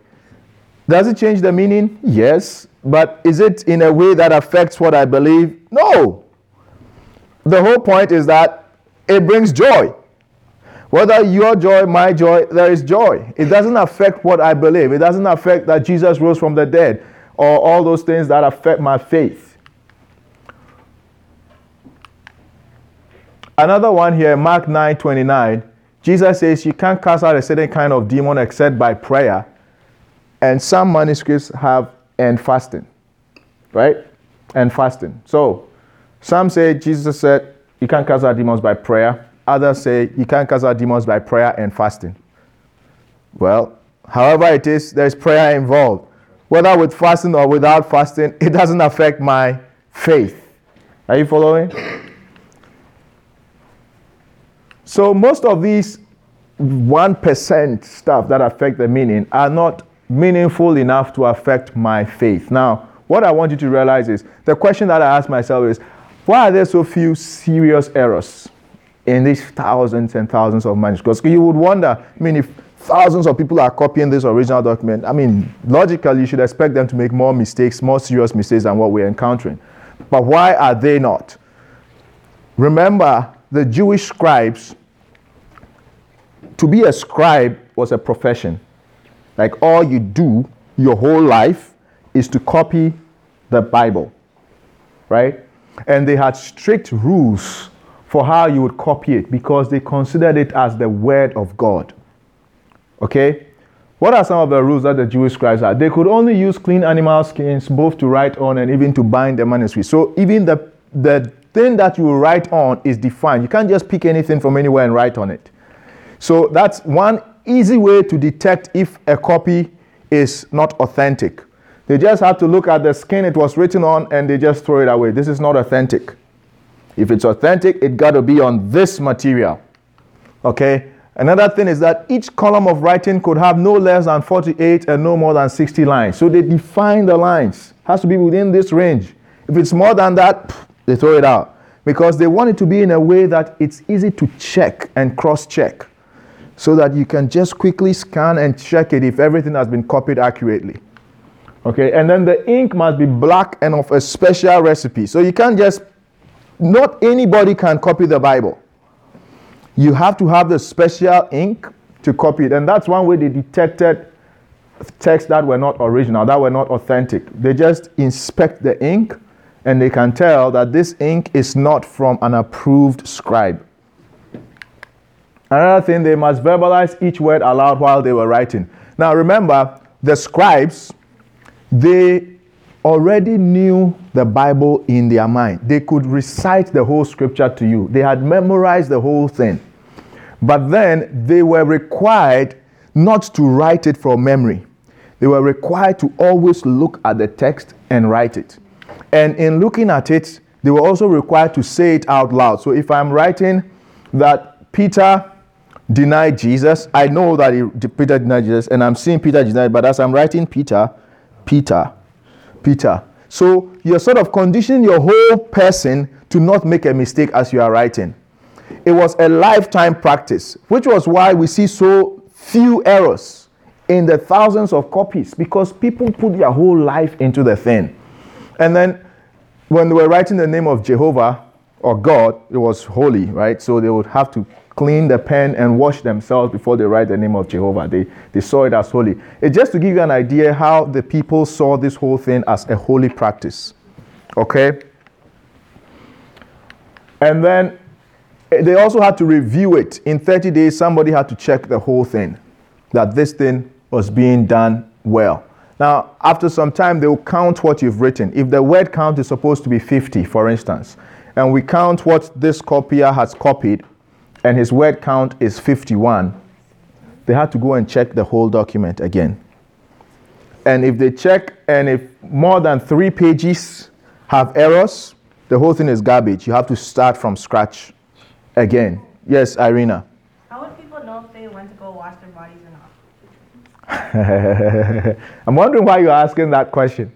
Speaker 1: Does it change the meaning? Yes. But is it in a way that affects what I believe? No. The whole point is that it brings joy. Whether your joy, my joy, there is joy. It doesn't affect what I believe. It doesn't affect that Jesus rose from the dead. or all those things that affect my faith. Another one here, Mark 9 29. Jesus says you can't cast out a certain kind of demon except by prayer. And some manuscripts have and fasting, right? And fasting. So some say Jesus said you can't cast out demons by prayer. Others say you can't cast out demons by prayer and fasting. Well, however it is, there's prayer involved. Whether with fasting or without fasting, it doesn't affect my faith. Are you following? So most of these 1% stuff that affect the meaning are not meaningful enough to affect my faith. Now, what I want you to realize is the question that I ask myself is why are there so few serious errors in these thousands and thousands of manuscripts? You would wonder, I mean, if thousands of people are copying this original document, I mean, logically, you should expect them to make more mistakes, more serious mistakes than what we're encountering. But why are they not? Remember, the Jewish scribes to be a scribe was a profession. Like all you do your whole life is to copy the Bible, right? And they had strict rules for how you would copy it because they considered it as the word of God. Okay? What are some of the rules that the Jewish scribes had? They could only use clean animal skins both to write on and even to bind the manuscript. So even the, the thing that you write on is defined. You can't just pick anything from anywhere and write on it. So that's one easy way to detect if a copy is not authentic. They just have to look at the skin it was written on and they just throw it away. This is not authentic. If it's authentic, it got to be on this material. Okay? Another thing is that each column of writing could have no less than 48 and no more than 60 lines. So they define the lines. Has to be within this range. If it's more than that, they throw it out because they want it to be in a way that it's easy to check and cross check so that you can just quickly scan and check it if everything has been copied accurately. Okay, and then the ink must be black and of a special recipe. So you can't just, not anybody can copy the Bible. You have to have the special ink to copy it. And that's one way they detected texts that were not original, that were not authentic. They just inspect the ink and they can tell that this ink is not from an approved scribe. Another thing, they must verbalize each word aloud while they were writing. Now remember, the scribes, they already knew the Bible in their mind. They could recite the whole scripture to you, they had memorized the whole thing. But then they were required not to write it from memory. They were required to always look at the text and write it. And in looking at it, they were also required to say it out loud. So if I'm writing that Peter denied Jesus. I know that he, Peter denied Jesus, and I'm seeing Peter denied, but as I'm writing Peter, Peter, Peter. So you're sort of conditioning your whole person to not make a mistake as you are writing. It was a lifetime practice, which was why we see so few errors in the thousands of copies because people put their whole life into the thing. And then when they were writing the name of Jehovah or God, it was holy, right? So they would have to clean the pen and wash themselves before they write the name of Jehovah. They, they saw it as holy. It's just to give you an idea how the people saw this whole thing as a holy practice. Okay? And then eh, they also had to review it. In 30 days, somebody had to check the whole thing that this thing was being done well. Now, after some time, they will count what you've written. If the word count is supposed to be 50, for instance, and we count what this copier has copied, and his word count is 51, they had to go and check the whole document again. And if they check, and if more than three pages have errors, the whole thing is garbage. You have to start from scratch again. Yes, Irina.
Speaker 6: How would people know if they went to go wash their bodies or not?
Speaker 1: I'm wondering why you're asking that question.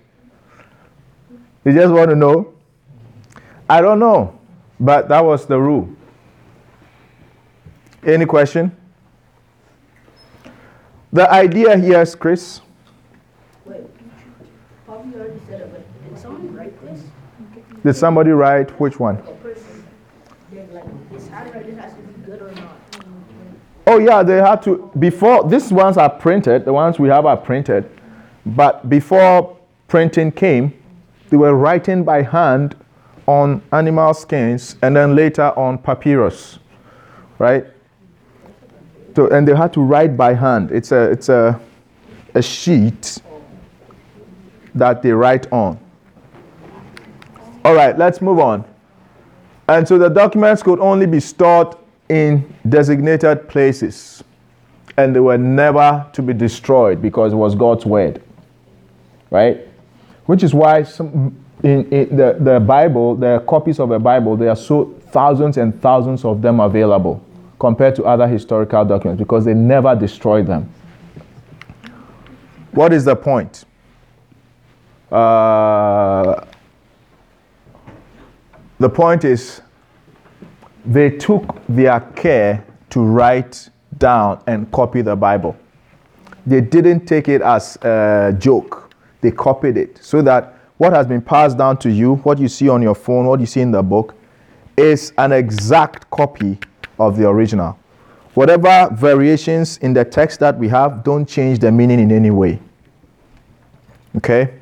Speaker 1: You just want to know? I don't know, but that was the rule. Any question? The idea here is, Chris.
Speaker 4: Wait, Bobby already said it, but did someone write this?
Speaker 1: Did somebody write which one?
Speaker 4: A person, did like, this handwriting has to be good or not?
Speaker 1: Oh yeah, they had to before these ones are printed. The ones we have are printed, but before printing came, they were writing by hand on animal skins and then later on papyrus, right? And they had to write by hand. It's a, it's a, a sheet that they write on. All right, let's move on. And so the documents could only be stored in designated places. And they were never to be destroyed because it was God's word. Right? Which is why some, in, in the, the Bible, the copies of the Bible, there are so thousands and thousands of them available compared to other historical documents because they never destroyed them. What is the point? Uh, the point is, they took their care to write down and copy the Bible. They didn't take it as a joke, they copied it so that what has been passed down to you, what you see on your phone, what you see in the book, is an exact copy of the original. Whatever variations in the text that we have don't change the meaning in any way. Okay?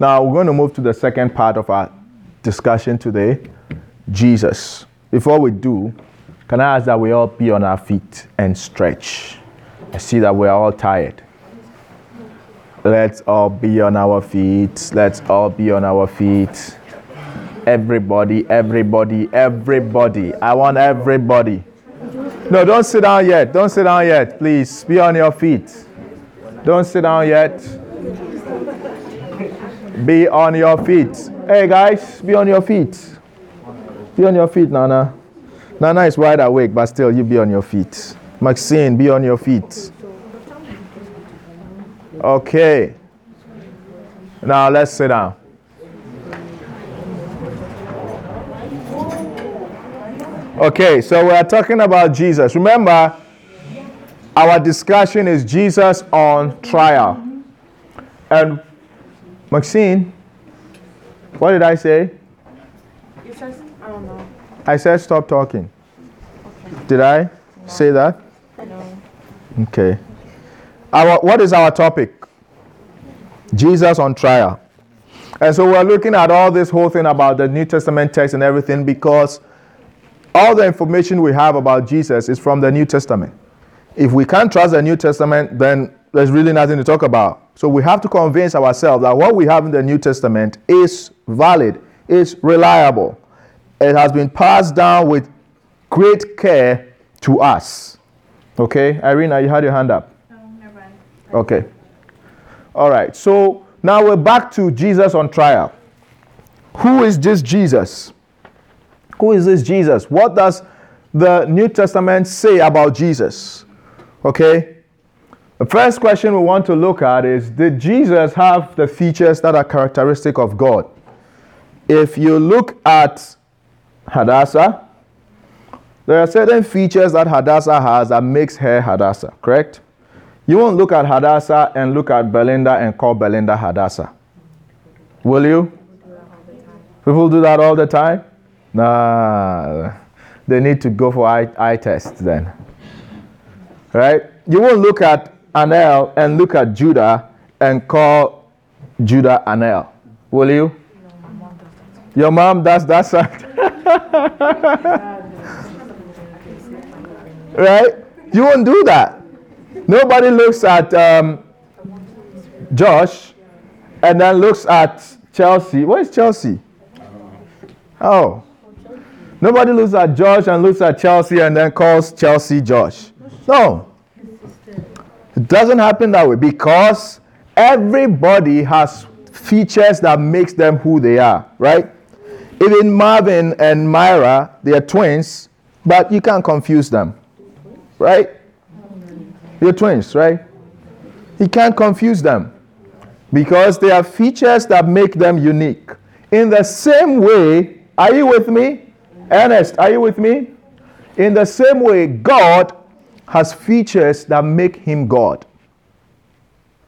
Speaker 1: Now we're going to move to the second part of our discussion today Jesus. Before we do, can I ask that we all be on our feet and stretch? I see that we're all tired. Let's all be on our feet. Let's all be on our feet. Everybody, everybody, everybody. I want everybody. No, don't sit down yet. Don't sit down yet. Please be on your feet. Don't sit down yet. Be on your feet. Hey guys, be on your feet. Be on your feet, Nana. Nana is wide awake, but still, you be on your feet. Maxine, be on your feet. Okay. Now let's sit down. Okay, so we are talking about Jesus. Remember, our discussion is Jesus on trial. And Maxine, what did I say?
Speaker 6: You said, I don't know.
Speaker 1: I said stop talking. Did I say that?
Speaker 6: No.
Speaker 1: Okay. Our, what is our topic? Jesus on trial. And so we're looking at all this whole thing about the New Testament text and everything because all the information we have about Jesus is from the New Testament. If we can't trust the New Testament, then there's really nothing to talk about. So we have to convince ourselves that what we have in the New Testament is valid, is reliable. It has been passed down with great care to us. Okay, Irina, you had your hand up.
Speaker 6: No, never mind.
Speaker 1: Okay. All right. So now we're back to Jesus on trial. Who is this Jesus? Who is this Jesus? What does the New Testament say about Jesus? Okay. The first question we want to look at is Did Jesus have the features that are characteristic of God? If you look at Hadassah, there are certain features that Hadassah has that makes her Hadassah, correct? You won't look at Hadassah and look at Belinda and call Belinda Hadassah. Will you? People do that all the time? Nah. They need to go for eye, eye test then. Right? You won't look at Anel and look at Judah and call Judah Anel. Will you? Your mom does that side. right? You won't do that. Nobody looks at um, Josh and then looks at Chelsea. Where is Chelsea? Oh. Nobody looks at Josh and looks at Chelsea and then calls Chelsea Josh. No. It doesn't happen that way because everybody has features that makes them who they are, right? Even Marvin and Myra, they are twins, but you can't confuse them. Right? They're twins, right? You can't confuse them because they have features that make them unique. In the same way, are you with me? Ernest, are you with me? In the same way, God has features that make him God.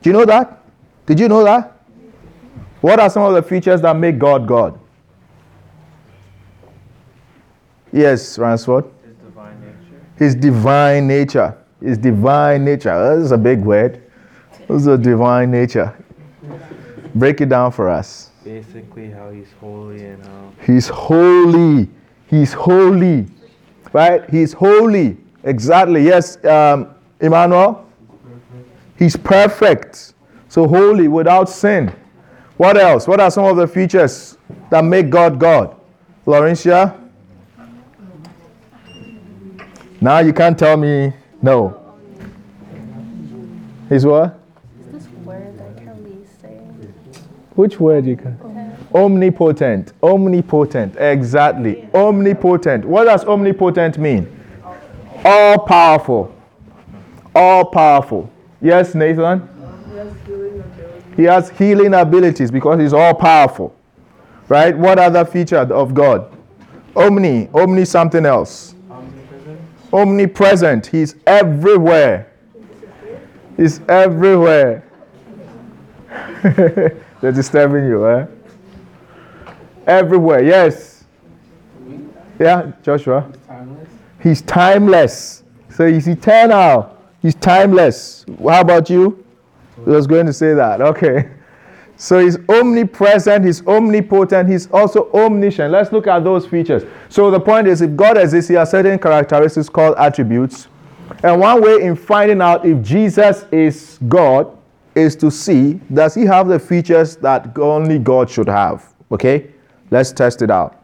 Speaker 1: Do you know that? Did you know that? What are some of the features that make God God? Yes, Ransford.
Speaker 2: His divine nature.
Speaker 1: His divine nature. His divine nature. Oh, this is a big word. What's the divine nature? Break it down for us.
Speaker 2: Basically, how he's holy and how
Speaker 1: He's holy. He's holy. Right? He's holy. Exactly. Yes, um, Emmanuel? He's perfect. So holy without sin. What else? What are some of the features that make God God? Laurentia? Now you can't tell me no. He's what?
Speaker 6: This word that can be saying.
Speaker 1: Which word you can? Omnipotent. Omnipotent. Exactly. Omnipotent. What does omnipotent mean? All powerful. All powerful. Yes, Nathan? He has healing abilities because he's all powerful. Right? What other feature of God? Omni. Omni something else. Omnipresent. He's everywhere. He's everywhere. They're disturbing you, eh? Everywhere, yes. Yeah, Joshua. He's timeless. So he's eternal. He's timeless. How about you? I was going to say that. Okay. So he's omnipresent, he's omnipotent, he's also omniscient. Let's look at those features. So the point is, if God exists, he has certain characteristics called attributes. And one way in finding out if Jesus is God is to see does he have the features that only God should have? Okay? Let's test it out.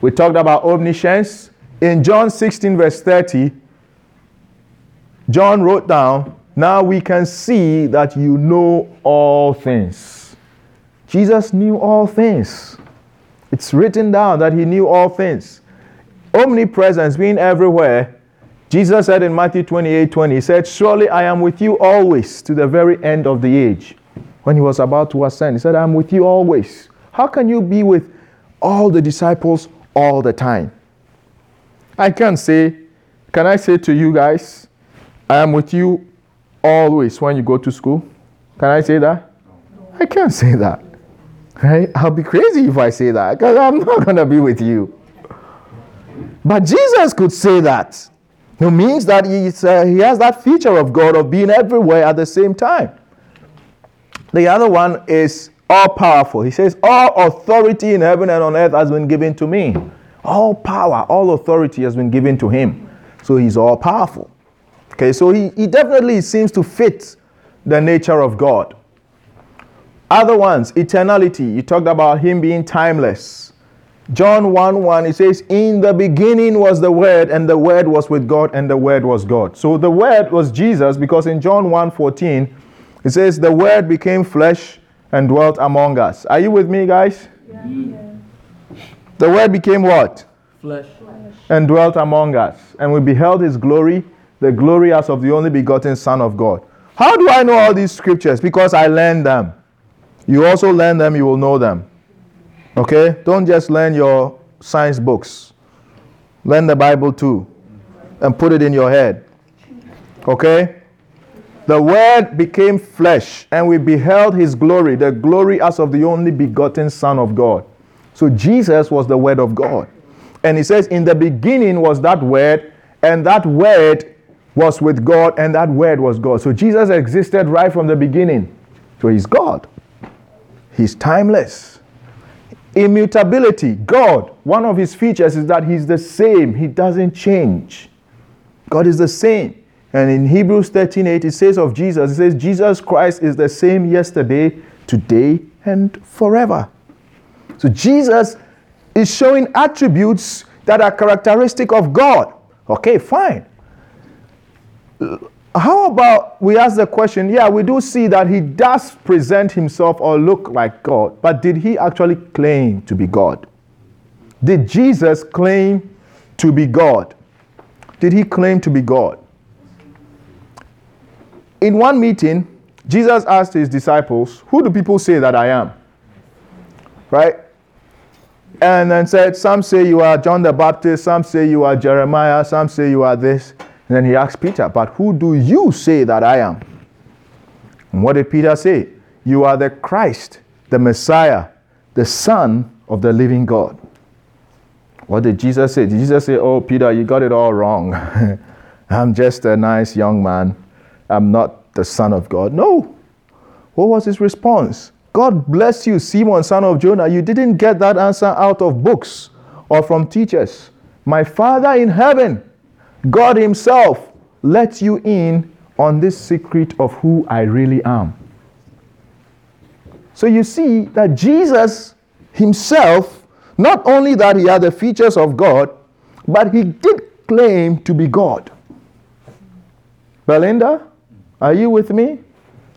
Speaker 1: We talked about omniscience. In John 16, verse 30, John wrote down, Now we can see that you know all things. Jesus knew all things. It's written down that he knew all things. Omnipresence being everywhere. Jesus said in Matthew 28 20, He said, Surely I am with you always to the very end of the age. When he was about to ascend, he said, I'm with you always. How can you be with all the disciples all the time? I can't say, can I say to you guys, I am with you always when you go to school? Can I say that? I can't say that. Right? I'll be crazy if I say that because I'm not going to be with you. But Jesus could say that. It means that uh, he has that feature of God of being everywhere at the same time. The other one is all powerful. He says, All authority in heaven and on earth has been given to me. All power, all authority has been given to him. So he's all powerful. Okay, so he, he definitely seems to fit the nature of God. Other ones, eternality. You talked about him being timeless. John 1 1, it says, In the beginning was the Word, and the Word was with God, and the Word was God. So the Word was Jesus because in John 1 14, it says, The Word became flesh and dwelt among us. Are you with me, guys? Yeah. The Word became what?
Speaker 7: Flesh.
Speaker 1: And dwelt among us. And we beheld his glory, the glory as of the only begotten Son of God. How do I know all these scriptures? Because I learned them. You also learn them, you will know them. Okay? Don't just learn your science books. Learn the Bible too. And put it in your head. Okay? The Word became flesh, and we beheld his glory, the glory as of the only begotten Son of God. So Jesus was the Word of God. And he says, In the beginning was that Word, and that Word was with God, and that Word was God. So Jesus existed right from the beginning. So he's God. He's timeless. Immutability. God, one of his features is that he's the same, he doesn't change. God is the same. And in Hebrews 13 8, it says of Jesus, it says, Jesus Christ is the same yesterday, today, and forever. So Jesus is showing attributes that are characteristic of God. Okay, fine. How about we ask the question? Yeah, we do see that he does present himself or look like God, but did he actually claim to be God? Did Jesus claim to be God? Did he claim to be God? In one meeting, Jesus asked his disciples, Who do people say that I am? Right? And then said, Some say you are John the Baptist, some say you are Jeremiah, some say you are this. And then he asked Peter, But who do you say that I am? And what did Peter say? You are the Christ, the Messiah, the Son of the living God. What did Jesus say? Did Jesus say, Oh, Peter, you got it all wrong? I'm just a nice young man. I'm not the Son of God. No. What was his response? God bless you, Simon, son of Jonah. You didn't get that answer out of books or from teachers. My Father in heaven, God Himself, lets you in on this secret of who I really am. So you see that Jesus Himself, not only that He had the features of God, but He did claim to be God. Belinda, are you with me?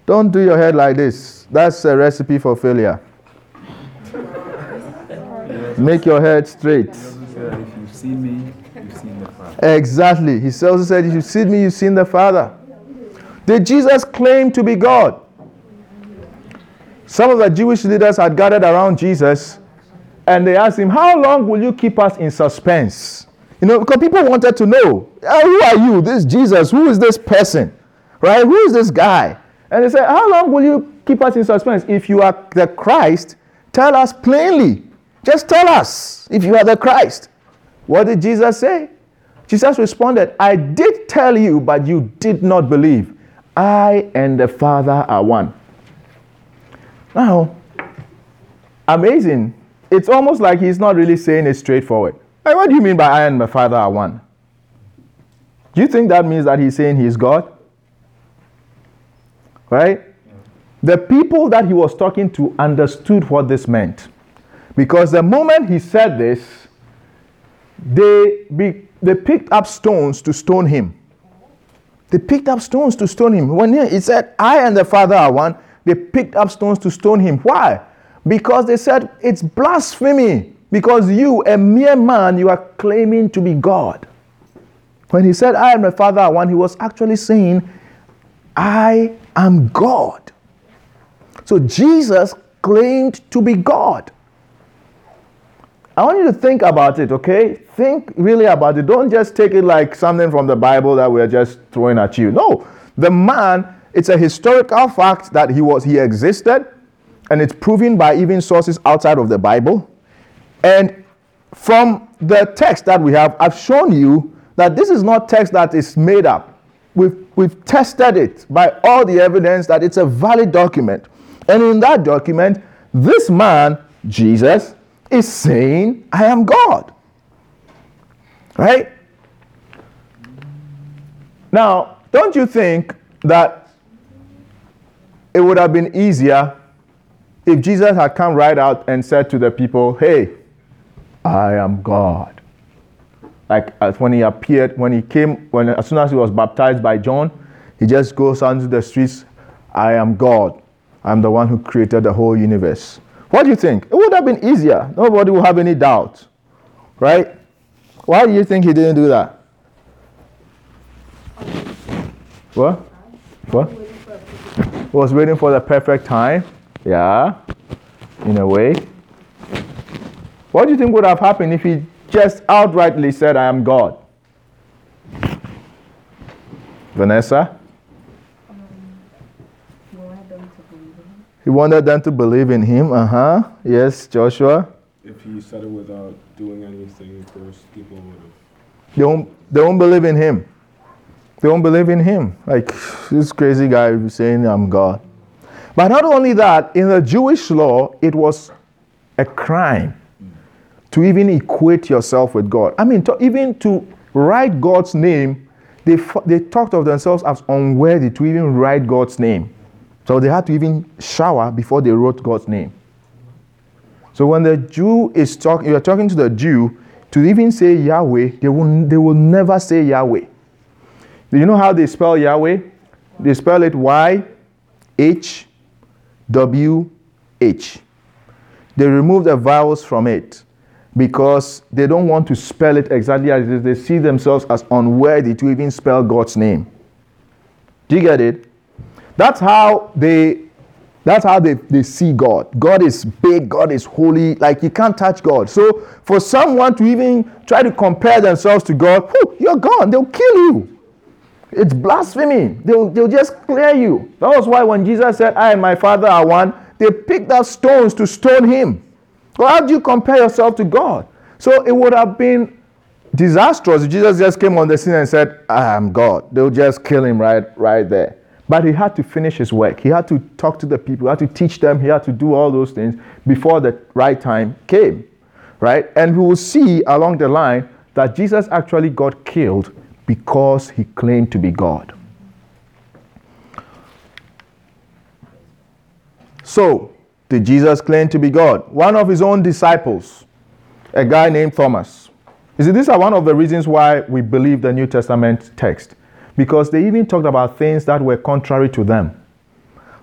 Speaker 1: Don't do your head like this. That's a recipe for failure. Make your head straight.
Speaker 7: If you see me, you've seen the Father.
Speaker 1: Exactly. He also said, If you see me, you've seen the Father. Did Jesus claim to be God? Some of the Jewish leaders had gathered around Jesus and they asked him, How long will you keep us in suspense? You know, because people wanted to know, "Ah, Who are you? This Jesus? Who is this person? Right? Who is this guy? And they said, How long will you keep us in suspense? If you are the Christ, tell us plainly. Just tell us if you are the Christ. What did Jesus say? Jesus responded, I did tell you, but you did not believe. I and the Father are one. Now, amazing. It's almost like he's not really saying it straightforward. Like, what do you mean by I and my Father are one? Do you think that means that he's saying he's God? Right? The people that he was talking to understood what this meant. Because the moment he said this, they, be, they picked up stones to stone him. They picked up stones to stone him. When he said, I and the Father are one, they picked up stones to stone him. Why? Because they said, it's blasphemy. Because you, a mere man, you are claiming to be God. When he said, I and my Father are one, he was actually saying, I am God. So Jesus claimed to be God. I want you to think about it, okay? Think really about it. Don't just take it like something from the Bible that we're just throwing at you. No, the man, it's a historical fact that he was he existed, and it's proven by even sources outside of the Bible. And from the text that we have, I've shown you that this is not text that is made up. We've, we've tested it by all the evidence that it's a valid document. And in that document, this man, Jesus, is saying, I am God. Right? Now, don't you think that it would have been easier if Jesus had come right out and said to the people, Hey, I am God? Like when he appeared, when he came, when as soon as he was baptized by John, he just goes out into the streets, I am God. I'm the one who created the whole universe. What do you think? It would have been easier. Nobody will have any doubt. Right? Why do you think he didn't do that? What? What? Was waiting for the perfect time. Yeah. In a way. What do you think would have happened if he just outrightly said, I am God? Vanessa? He wanted them to believe in him. Uh huh. Yes, Joshua.
Speaker 7: If he said it without doing anything first, people would have.
Speaker 1: They won't, they won't believe in him. They won't believe in him. Like this crazy guy saying, I'm God. But not only that, in the Jewish law, it was a crime to even equate yourself with God. I mean, to, even to write God's name, they, they talked of themselves as unworthy to even write God's name. So they had to even shower before they wrote God's name. So when the Jew is talking, you're talking to the Jew, to even say Yahweh, they will, they will never say Yahweh. Do you know how they spell Yahweh? They spell it Y H W H. They remove the vowels from it because they don't want to spell it exactly as it is. They see themselves as unworthy to even spell God's name. Do you get it? That's how they that's how they, they see God. God is big, God is holy, like you can't touch God. So for someone to even try to compare themselves to God, whew, you're gone, they'll kill you. It's blasphemy. They'll, they'll just clear you. That was why when Jesus said, I and my Father are one, they picked up stones to stone him. How do you compare yourself to God? So it would have been disastrous if Jesus just came on the scene and said, I am God. They'll just kill him right, right there. But he had to finish his work. He had to talk to the people, he had to teach them, he had to do all those things before the right time came. Right? And we will see along the line that Jesus actually got killed because he claimed to be God. So, did Jesus claim to be God? One of his own disciples, a guy named Thomas. You see, these are one of the reasons why we believe the New Testament text. Because they even talked about things that were contrary to them.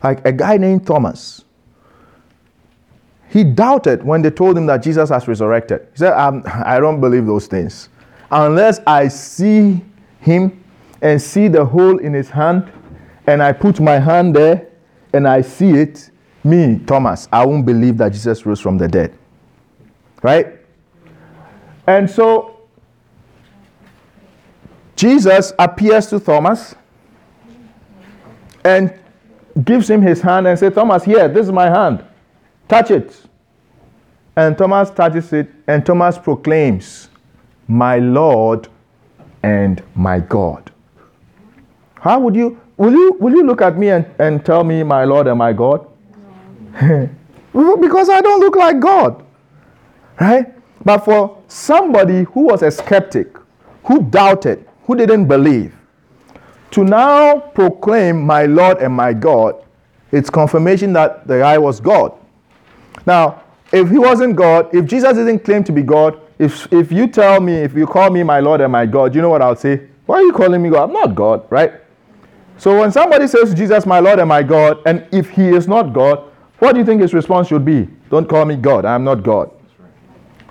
Speaker 1: Like a guy named Thomas. He doubted when they told him that Jesus has resurrected. He said, I don't believe those things. Unless I see him and see the hole in his hand, and I put my hand there and I see it, me, Thomas, I won't believe that Jesus rose from the dead. Right? And so Jesus appears to Thomas and gives him his hand and says, Thomas, here, this is my hand. Touch it. And Thomas touches it, and Thomas proclaims, My Lord and my God. How would you will you will you look at me and, and tell me my Lord and my God? because I don't look like God. Right? But for somebody who was a skeptic, who doubted, who didn't believe, to now proclaim my Lord and my God, it's confirmation that the guy was God. Now, if he wasn't God, if Jesus didn't claim to be God, if, if you tell me, if you call me my Lord and my God, you know what I'll say? Why are you calling me God? I'm not God, right? So when somebody says Jesus, my Lord and my God, and if he is not God, what do you think his response should be? Don't call me God. I am not God.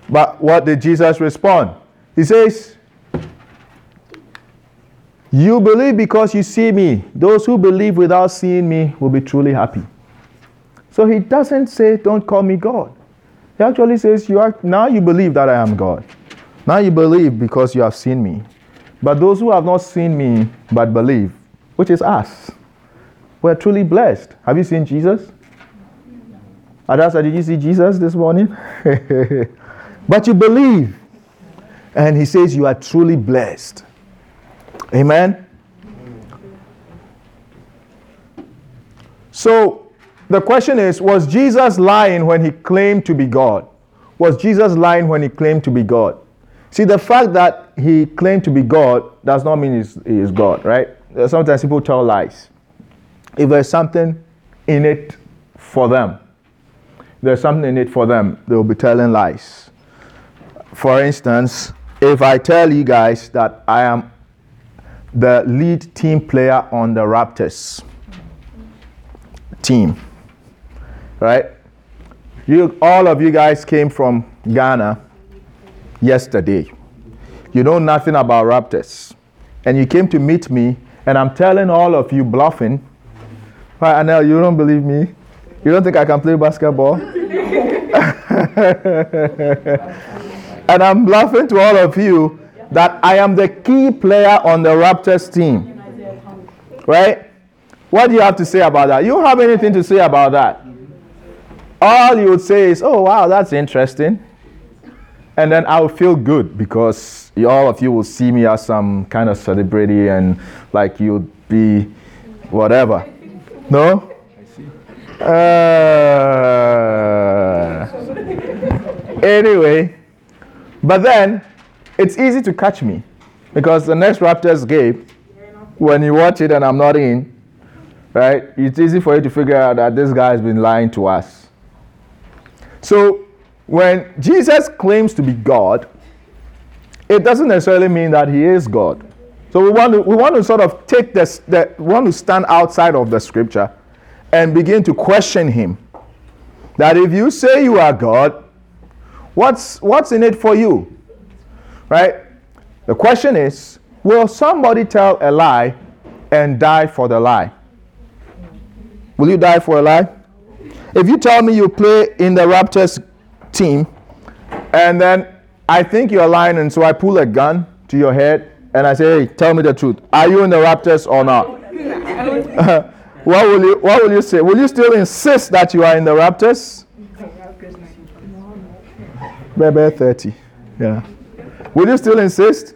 Speaker 1: But what did Jesus respond? He says, You believe because you see me. Those who believe without seeing me will be truly happy. So he doesn't say, Don't call me God. He actually says, you are, Now you believe that I am God. Now you believe because you have seen me. But those who have not seen me but believe, which is us, we're truly blessed. Have you seen Jesus? Hadassah, did you see Jesus this morning? but you believe. And he says you are truly blessed. Amen? So the question is Was Jesus lying when he claimed to be God? Was Jesus lying when he claimed to be God? See, the fact that he claimed to be God does not mean he is God, right? Sometimes people tell lies. If there's something in it for them, there's something in it for them, they will be telling lies. For instance, if I tell you guys that I am the lead team player on the Raptors team, right? You, all of you guys came from Ghana yesterday. You know nothing about Raptors. And you came to meet me, and I'm telling all of you bluffing. Right, Anel, you don't believe me? You don't think I can play basketball? and I'm laughing to all of you that I am the key player on the Raptors team. Right? What do you have to say about that? You have anything to say about that. All you would say is, oh, wow, that's interesting. And then I will feel good because all of you will see me as some kind of celebrity and like you'd be whatever. No? Uh, anyway, but then it's easy to catch me because the next Raptors game, when you watch it and I'm not in, right, it's easy for you to figure out that this guy has been lying to us. So when Jesus claims to be God, it doesn't necessarily mean that he is God. So we want to, we want to sort of take this, the, we want to stand outside of the scripture and begin to question him. That if you say you are God, what's, what's in it for you? Right? The question is will somebody tell a lie and die for the lie? Will you die for a lie? If you tell me you play in the Raptors team and then I think you're lying, and so I pull a gun to your head and I say, hey, tell me the truth. Are you in the Raptors or not? what will you what will you say? Will you still insist that you are in the Raptors? Bebe 30. Yeah. Would you still insist?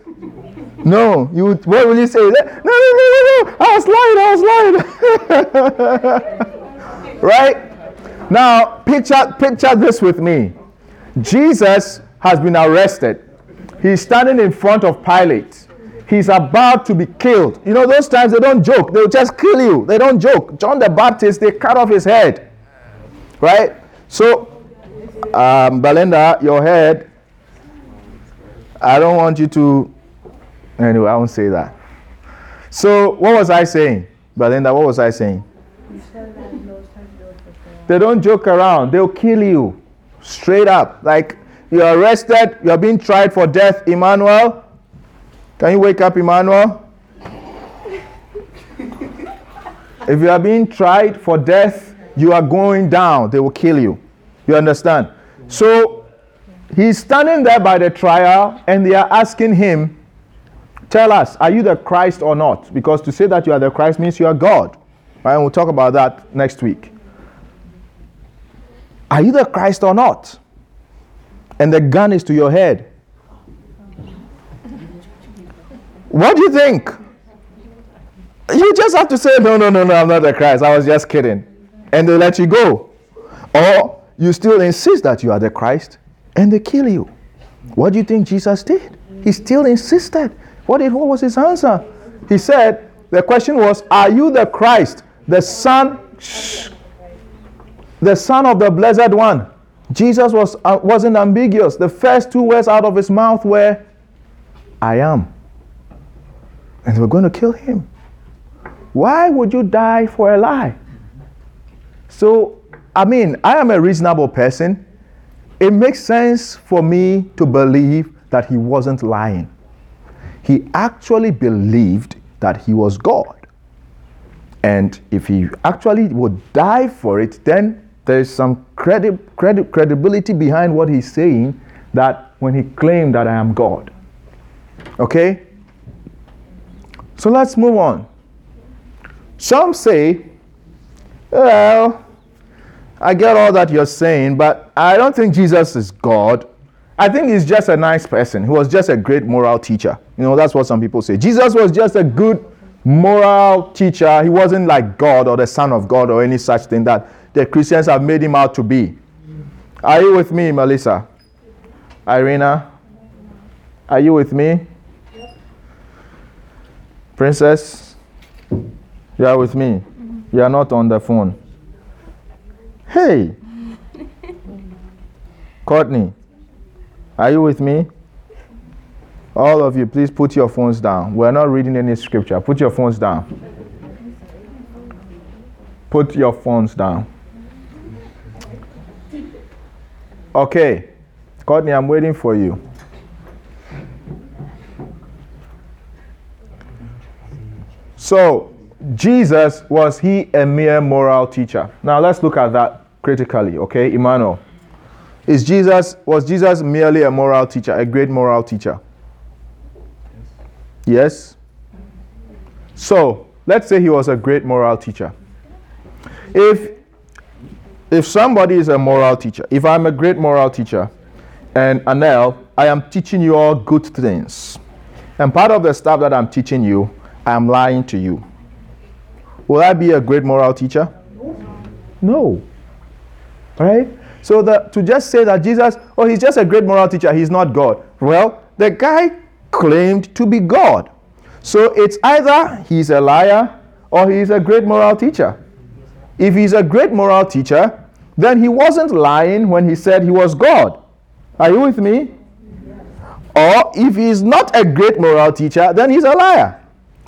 Speaker 1: No. You what will you say? No, no, no, no, no. I was lying. I was lying. right? Now, picture, picture this with me. Jesus has been arrested. He's standing in front of Pilate. He's about to be killed. You know, those times they don't joke, they'll just kill you. They don't joke. John the Baptist, they cut off his head. Right? So, um, Belinda, your head, I don't want you to. Anyway, I won't say that. So, what was I saying? Belinda, what was I saying? They don't joke around, they'll kill you straight up. Like, you're arrested, you're being tried for death, Emmanuel. Can you wake up, Emmanuel? if you are being tried for death, you are going down. They will kill you. You understand? So he's standing there by the trial, and they are asking him, Tell us, are you the Christ or not? Because to say that you are the Christ means you are God. Right? And we'll talk about that next week. Are you the Christ or not? And the gun is to your head. What do you think? You just have to say, No, no, no, no, I'm not the Christ. I was just kidding. And they let you go. Or you still insist that you are the Christ and they kill you. What do you think Jesus did? He still insisted. What, did, what was his answer? He said, The question was, Are you the Christ, the Son, shh, the Son of the Blessed One? Jesus was, uh, wasn't ambiguous. The first two words out of his mouth were, I am. And they were going to kill him. Why would you die for a lie? So, I mean, I am a reasonable person. It makes sense for me to believe that he wasn't lying. He actually believed that he was God. And if he actually would die for it, then there's some credi- credi- credibility behind what he's saying that when he claimed that I am God. Okay? So let's move on. Some say, well, I get all that you're saying, but I don't think Jesus is God. I think he's just a nice person. He was just a great moral teacher. You know, that's what some people say. Jesus was just a good moral teacher. He wasn't like God or the Son of God or any such thing that the Christians have made him out to be. Are you with me, Melissa? Irina? Are you with me? Princess? You are with me? You are not on the phone. Hey! Courtney, are you with me? All of you, please put your phones down. We're not reading any scripture. Put your phones down. Put your phones down. Okay. Courtney, I'm waiting for you. So, Jesus, was he a mere moral teacher? Now let's look at that critically, okay? Emmanuel. Is Jesus, was Jesus merely a moral teacher, a great moral teacher? Yes? So, let's say he was a great moral teacher. If if somebody is a moral teacher, if I'm a great moral teacher, and Anel, I am teaching you all good things, and part of the stuff that I'm teaching you, I'm lying to you. Will I be a great moral teacher? No. Right? So the, to just say that Jesus, oh, he's just a great moral teacher, he's not God. Well, the guy claimed to be God. So it's either he's a liar or he's a great moral teacher. If he's a great moral teacher, then he wasn't lying when he said he was God. Are you with me? Or if he's not a great moral teacher, then he's a liar.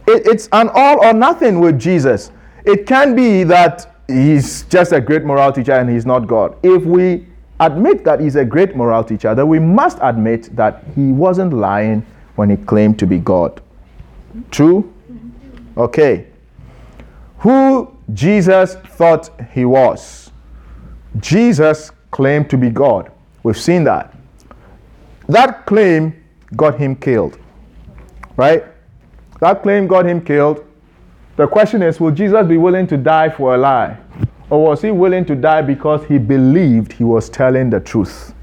Speaker 1: It, it's an all or nothing with Jesus. It can be that he's just a great moral teacher and he's not God. If we admit that he's a great moral teacher, then we must admit that he wasn't lying when he claimed to be God. True? Okay. Who Jesus thought he was. Jesus claimed to be God. We've seen that. That claim got him killed. Right? That claim got him killed. The question is will Jesus be willing to die for a lie? Or was he willing to die because he believed he was telling the truth?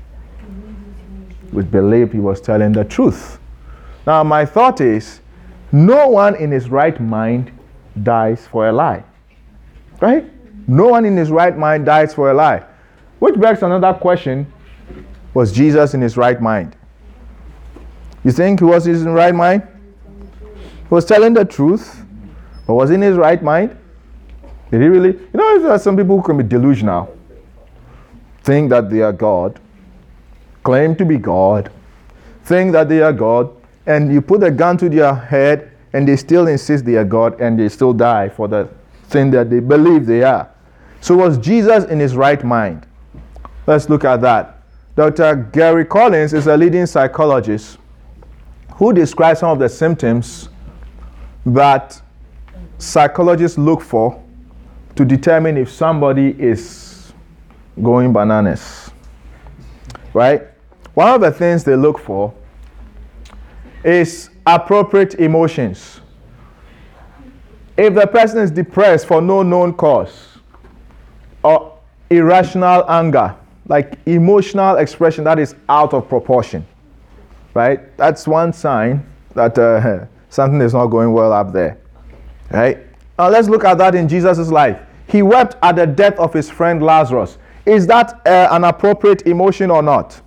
Speaker 1: we believed he was telling the truth. Now, my thought is no one in his right mind dies for a lie. Right? No one in his right mind dies for a lie. Which begs another question Was Jesus in his right mind? You think he was in his right mind? He was telling the truth, but was in his right mind? Did he really? You know, there are some people who can be delusional, think that they are God, claim to be God, think that they are God, and you put a gun to their head and they still insist they are God and they still die for the thing that they believe they are. So, was Jesus in his right mind? Let's look at that. Dr. Gary Collins is a leading psychologist who describes some of the symptoms that psychologists look for to determine if somebody is going bananas. Right? One of the things they look for is appropriate emotions. If the person is depressed for no known cause, or irrational anger, like emotional expression that is out of proportion, right? That's one sign that uh, something is not going well up there, right? Now let's look at that in Jesus' life. He wept at the death of his friend Lazarus. Is that uh, an appropriate emotion or not?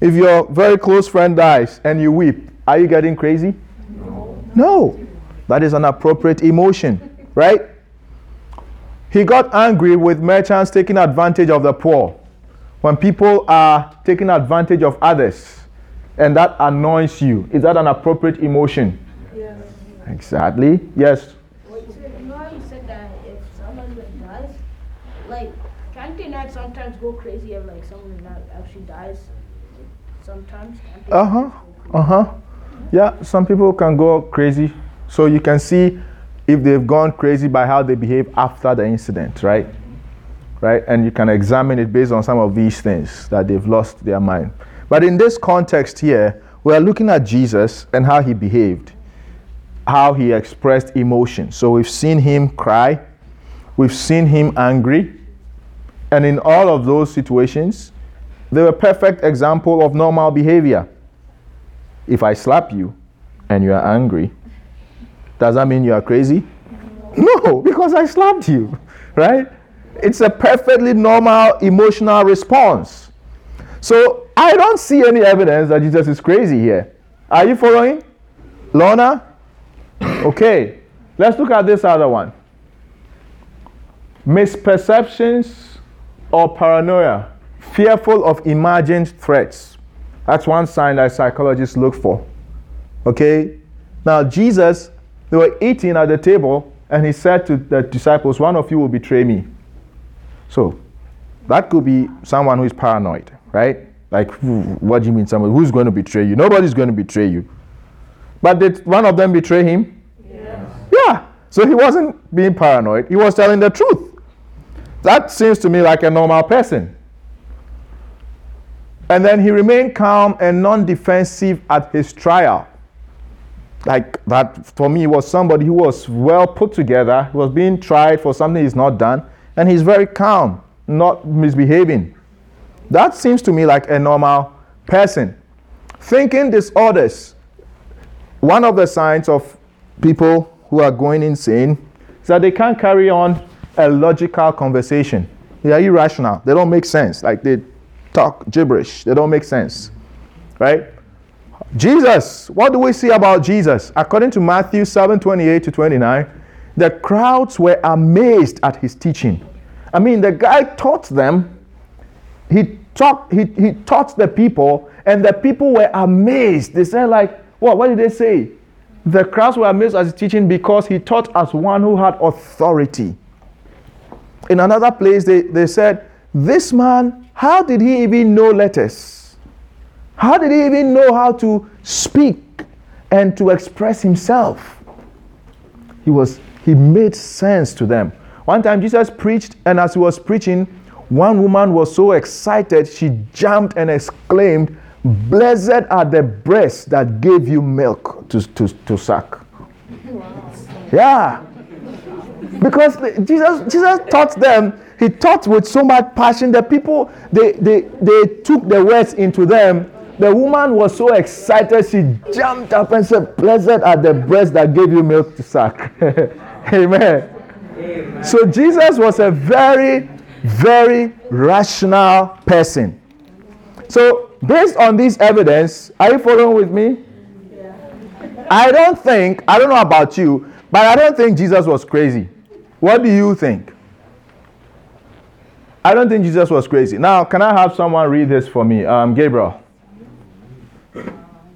Speaker 1: If your very close friend dies and you weep, are you getting crazy? No. No. That is an appropriate emotion, right? He got angry with merchants taking advantage of the poor. When people are taking advantage of others and that annoys you, is that an appropriate emotion?
Speaker 4: Yes.
Speaker 1: Exactly. Yes.
Speaker 4: Well, you said, you know how you said that if someone dies, like, can't they not sometimes go crazy if like someone not actually dies? Sometimes.
Speaker 1: Uh huh. Uh huh. Yeah, some people can go crazy. So you can see if they've gone crazy by how they behave after the incident, right? Right? And you can examine it based on some of these things that they've lost their mind. But in this context here, we are looking at Jesus and how he behaved, how he expressed emotion. So we've seen him cry, we've seen him angry, and in all of those situations, they were perfect example of normal behavior. If I slap you and you are angry, does that mean you are crazy? No, because I slapped you, right? It's a perfectly normal emotional response. So I don't see any evidence that Jesus is crazy here. Are you following? Lorna? Okay, let's look at this other one misperceptions or paranoia, fearful of imagined threats. That's one sign that psychologists look for. Okay? Now, Jesus, they were eating at the table, and he said to the disciples, One of you will betray me. So, that could be someone who is paranoid, right? Like, what do you mean, someone who's going to betray you? Nobody's going to betray you. But did one of them betray him? Yes. Yeah. So he wasn't being paranoid, he was telling the truth. That seems to me like a normal person. And then he remained calm and non defensive at his trial. Like that, for me, was somebody who was well put together, he was being tried for something he's not done, and he's very calm, not misbehaving. That seems to me like a normal person. Thinking disorders. One of the signs of people who are going insane is that they can't carry on a logical conversation. They are irrational. They don't make sense. Like they talk gibberish. They don't make sense. Right? Jesus, what do we see about Jesus? According to Matthew 7 28 to 29, the crowds were amazed at his teaching. I mean, the guy taught them, he taught, he, he taught the people, and the people were amazed. They said, like, what? What did they say? The crowds were amazed at his teaching because he taught as one who had authority. In another place, they, they said, This man, how did he even know letters? How did he even know how to speak and to express himself? He was he made sense to them. One time Jesus preached, and as he was preaching, one woman was so excited, she jumped and exclaimed, Blessed are the breasts that gave you milk to, to, to suck. Yeah. Because Jesus, Jesus taught them, he he taught with so much passion that people they, they they took the words into them the woman was so excited she jumped up and said blessed are the breasts that gave you milk to suck amen. amen so jesus was a very very rational person so based on this evidence are you following with me i don't think i don't know about you but i don't think jesus was crazy what do you think I don't think Jesus was crazy. Now, can I have someone read this for me? Um, Gabriel.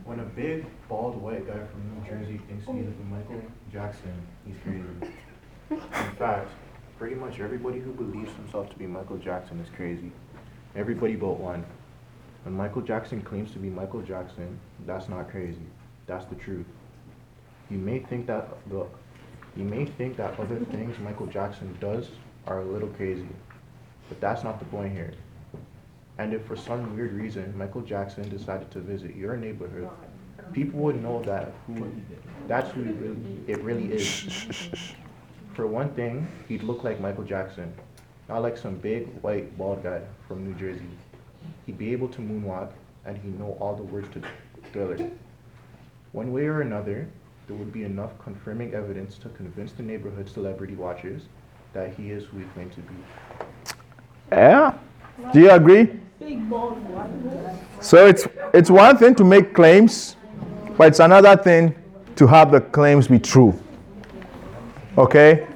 Speaker 8: When a big, bald white guy from New Jersey thinks he's Michael Jackson, he's crazy. In fact, pretty much everybody who believes himself to be Michael Jackson is crazy. Everybody but one. When Michael Jackson claims to be Michael Jackson, that's not crazy. That's the truth. You may think that the you may think that other things Michael Jackson does are a little crazy. But that's not the point here. And if for some weird reason Michael Jackson decided to visit your neighborhood, people would know that who that's who it really, it really is. For one thing, he'd look like Michael Jackson, not like some big white bald guy from New Jersey. He'd be able to moonwalk and he'd know all the words to Thriller. One way or another, there would be enough confirming evidence to convince the neighborhood celebrity watchers that he is who he claimed to be.
Speaker 1: Yeah. Do you agree? So it's it's one thing to make claims, but it's another thing to have the claims be true. Okay?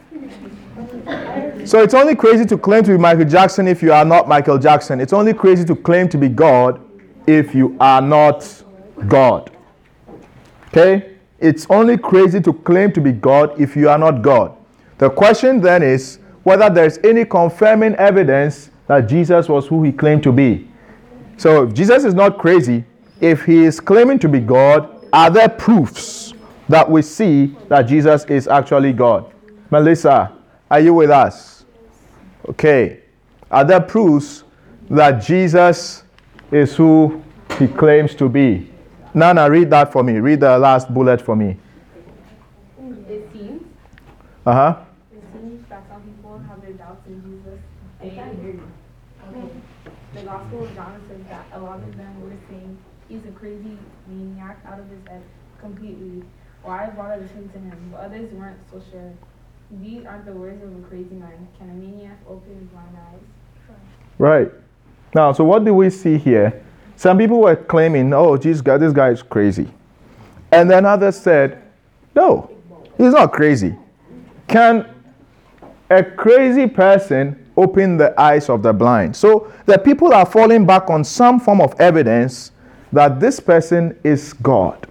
Speaker 1: So it's only crazy to claim to be Michael Jackson if you are not Michael Jackson. It's only crazy to claim to be God if you are not God. Okay? It's only crazy to claim to be God if you are not God. The question then is whether there's any confirming evidence that Jesus was who he claimed to be. So if Jesus is not crazy, if he is claiming to be God, are there proofs that we see that Jesus is actually God? Melissa, are you with us? Okay. Are there proofs that Jesus is who he claims to be? Nana, read that for me. Read the last bullet for me.
Speaker 9: It seems.
Speaker 1: Uh huh.
Speaker 9: the Gospel of John says that a lot of them were saying he's a crazy maniac out of his head completely, or I brought a listen to him, but others weren't so sure. These aren't the words of a crazy man. Can a maniac open blind eyes?
Speaker 1: Right. Now, so what do we see here? Some people were claiming, oh, Jesus, God, this guy is crazy. And then others said, no, he's not crazy. Can a crazy person open the eyes of the blind. So the people are falling back on some form of evidence that this person is God.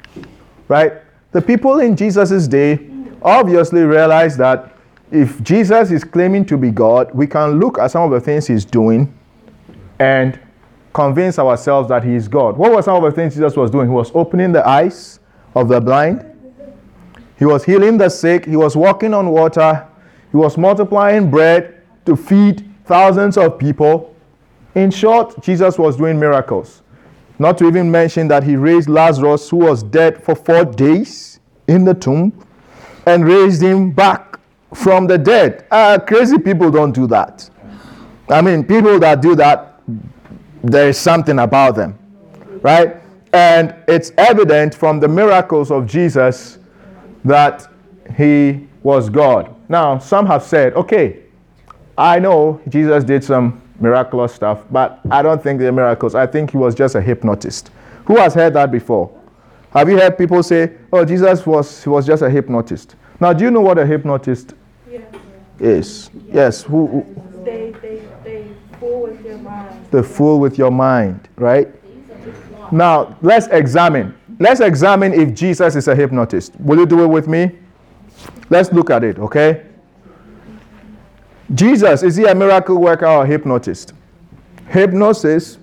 Speaker 1: Right? The people in Jesus' day obviously realize that if Jesus is claiming to be God, we can look at some of the things he's doing and convince ourselves that he is God. What were some of the things Jesus was doing? He was opening the eyes of the blind, he was healing the sick, he was walking on water, he was multiplying bread, to feed thousands of people. In short, Jesus was doing miracles. Not to even mention that he raised Lazarus, who was dead for four days in the tomb, and raised him back from the dead. Uh, crazy people don't do that. I mean, people that do that, there is something about them, right? And it's evident from the miracles of Jesus that he was God. Now, some have said, okay, I know Jesus did some miraculous stuff, but I don't think they're miracles. I think he was just a hypnotist. Who has heard that before? Have you heard people say, "Oh, Jesus was he was just a hypnotist"? Now, do you know what a hypnotist
Speaker 4: yeah.
Speaker 1: is? Yes. Who, who?
Speaker 4: They, they, they fool with your mind.
Speaker 1: The fool with your mind, right? Now, let's examine. Let's examine if Jesus is a hypnotist. Will you do it with me? Let's look at it, okay? Jesus, is he a miracle worker or a hypnotist? Hypnosis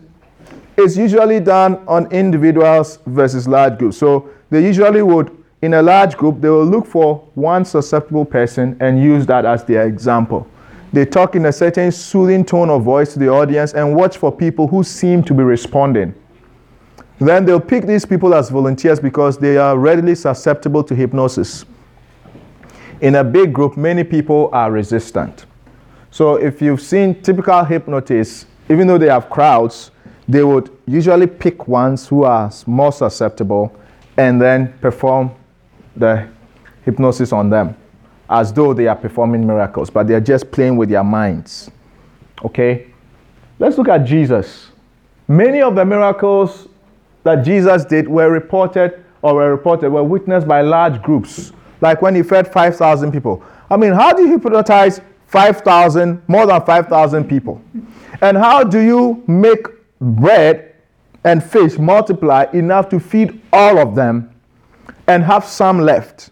Speaker 1: is usually done on individuals versus large groups. So they usually would, in a large group, they will look for one susceptible person and use that as their example. They talk in a certain soothing tone of voice to the audience and watch for people who seem to be responding. Then they'll pick these people as volunteers because they are readily susceptible to hypnosis. In a big group, many people are resistant. So if you've seen typical hypnotists, even though they have crowds, they would usually pick ones who are more susceptible and then perform the hypnosis on them as though they are performing miracles, but they're just playing with their minds. Okay? Let's look at Jesus. Many of the miracles that Jesus did were reported or were reported, were witnessed by large groups, like when he fed 5,000 people. I mean, how do you hypnotize 5,000, more than 5,000 people? And how do you make bread and fish multiply enough to feed all of them and have some left?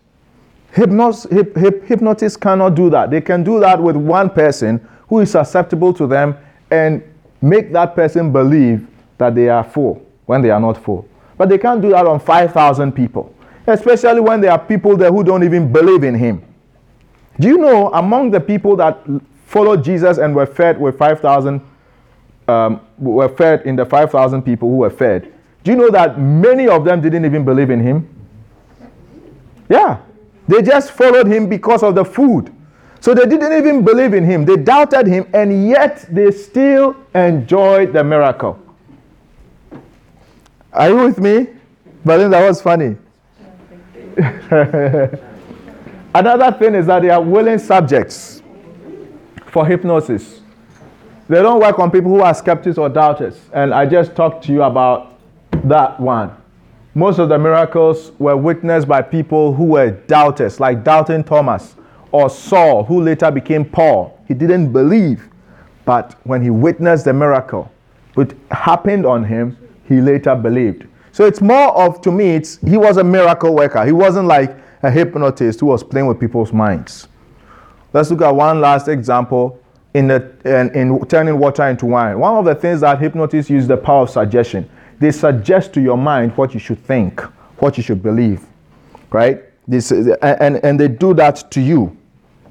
Speaker 1: Hypnos, hyp, hyp, hypnotists cannot do that. They can do that with one person who is susceptible to them and make that person believe that they are full when they are not full. But they can't do that on 5,000 people, especially when there are people there who don't even believe in him. Do you know among the people that followed Jesus and were fed with 5,000, um, were fed in the 5,000 people who were fed, do you know that many of them didn't even believe in him? Yeah. They just followed him because of the food. So they didn't even believe in him. They doubted him, and yet they still enjoyed the miracle. Are you with me? But then that was funny. Another thing is that they are willing subjects for hypnosis. They don't work on people who are skeptics or doubters. And I just talked to you about that one. Most of the miracles were witnessed by people who were doubters, like doubting Thomas or Saul, who later became Paul. He didn't believe, but when he witnessed the miracle, which happened on him, he later believed. So it's more of, to me, it's, he was a miracle worker. He wasn't like a hypnotist who was playing with people's minds. Let's look at one last example in, the, in, in turning water into wine. One of the things that hypnotists use the power of suggestion. They suggest to your mind what you should think, what you should believe, right? This, and, and they do that to you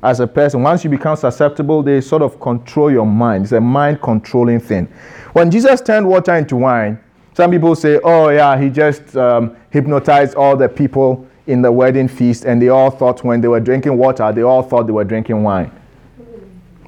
Speaker 1: as a person. Once you become susceptible, they sort of control your mind. It's a mind controlling thing. When Jesus turned water into wine, some people say, oh, yeah, he just um, hypnotized all the people in the wedding feast, and they all thought when they were drinking water, they all thought they were drinking wine.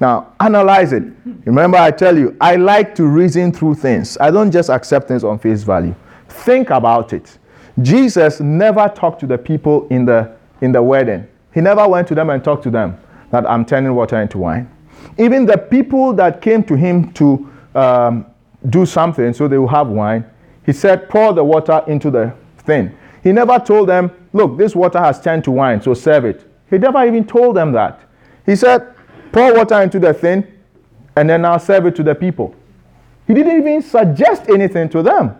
Speaker 1: Now, analyze it. Remember, I tell you, I like to reason through things. I don't just accept things on face value. Think about it. Jesus never talked to the people in the, in the wedding. He never went to them and talked to them that I'm turning water into wine. Even the people that came to him to um, do something so they will have wine, he said, pour the water into the thing. He never told them, look, this water has turned to wine, so serve it. He never even told them that. He said, pour water into the thing and then I'll serve it to the people. He didn't even suggest anything to them.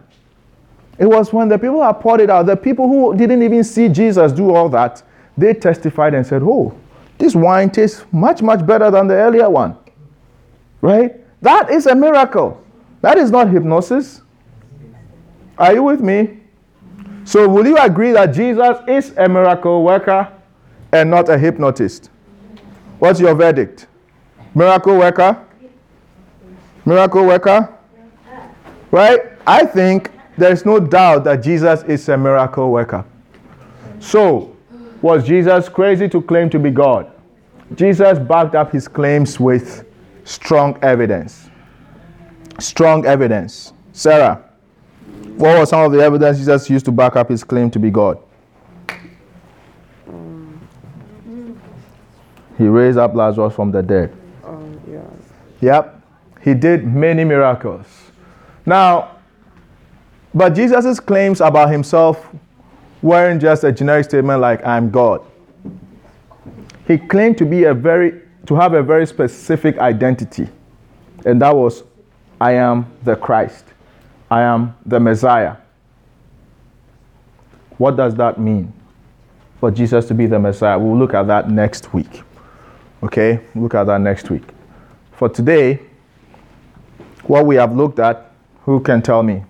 Speaker 1: It was when the people had poured it out, the people who didn't even see Jesus do all that, they testified and said, Oh, this wine tastes much, much better than the earlier one. Right? That is a miracle. That is not hypnosis. Are you with me? So, will you agree that Jesus is a miracle worker and not a hypnotist? What's your verdict? Miracle worker? Miracle worker? Right? I think there's no doubt that Jesus is a miracle worker. So, was Jesus crazy to claim to be God? Jesus backed up his claims with strong evidence. Strong evidence. Sarah. What was some of the evidence Jesus used to back up his claim to be God? He raised up Lazarus from the dead.
Speaker 10: Um, yeah.
Speaker 1: Yep. He did many miracles. Now, but Jesus' claims about himself weren't just a generic statement like I'm God. He claimed to be a very to have a very specific identity. And that was I am the Christ. I am the Messiah. What does that mean? For Jesus to be the Messiah. We'll look at that next week. Okay? Look at that next week. For today, what we have looked at, who can tell me?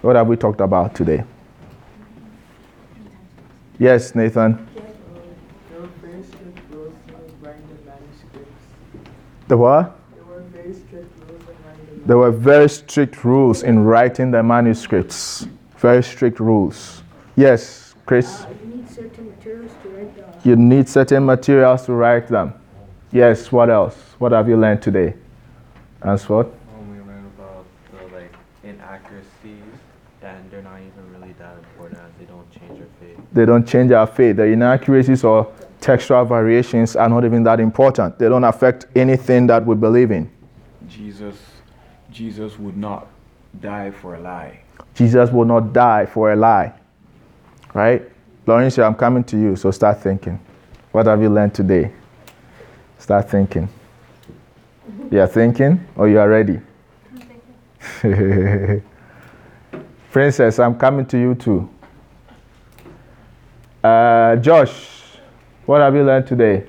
Speaker 1: What have we talked about today? Yes, Nathan. The what? There were very strict rules in writing the manuscripts. Very strict rules. Yes, Chris?
Speaker 4: You need certain materials to write the
Speaker 1: You need certain materials to write them. Yes, what else? What have you learned today? Answer.
Speaker 10: Um, we learned about the like inaccuracies, and they're not even really that important as they don't change our faith.
Speaker 1: They don't change our faith. The inaccuracies or textual variations are not even that important. They don't affect anything that we believe in.
Speaker 7: Jesus, Jesus would not die for a lie.
Speaker 1: Jesus will not die for a lie. Right? Laurentia, I'm coming to you, so start thinking. What have you learned today? Start thinking. You are thinking or you are ready? Princess, I'm coming to you too. Uh, Josh, what have you learned today?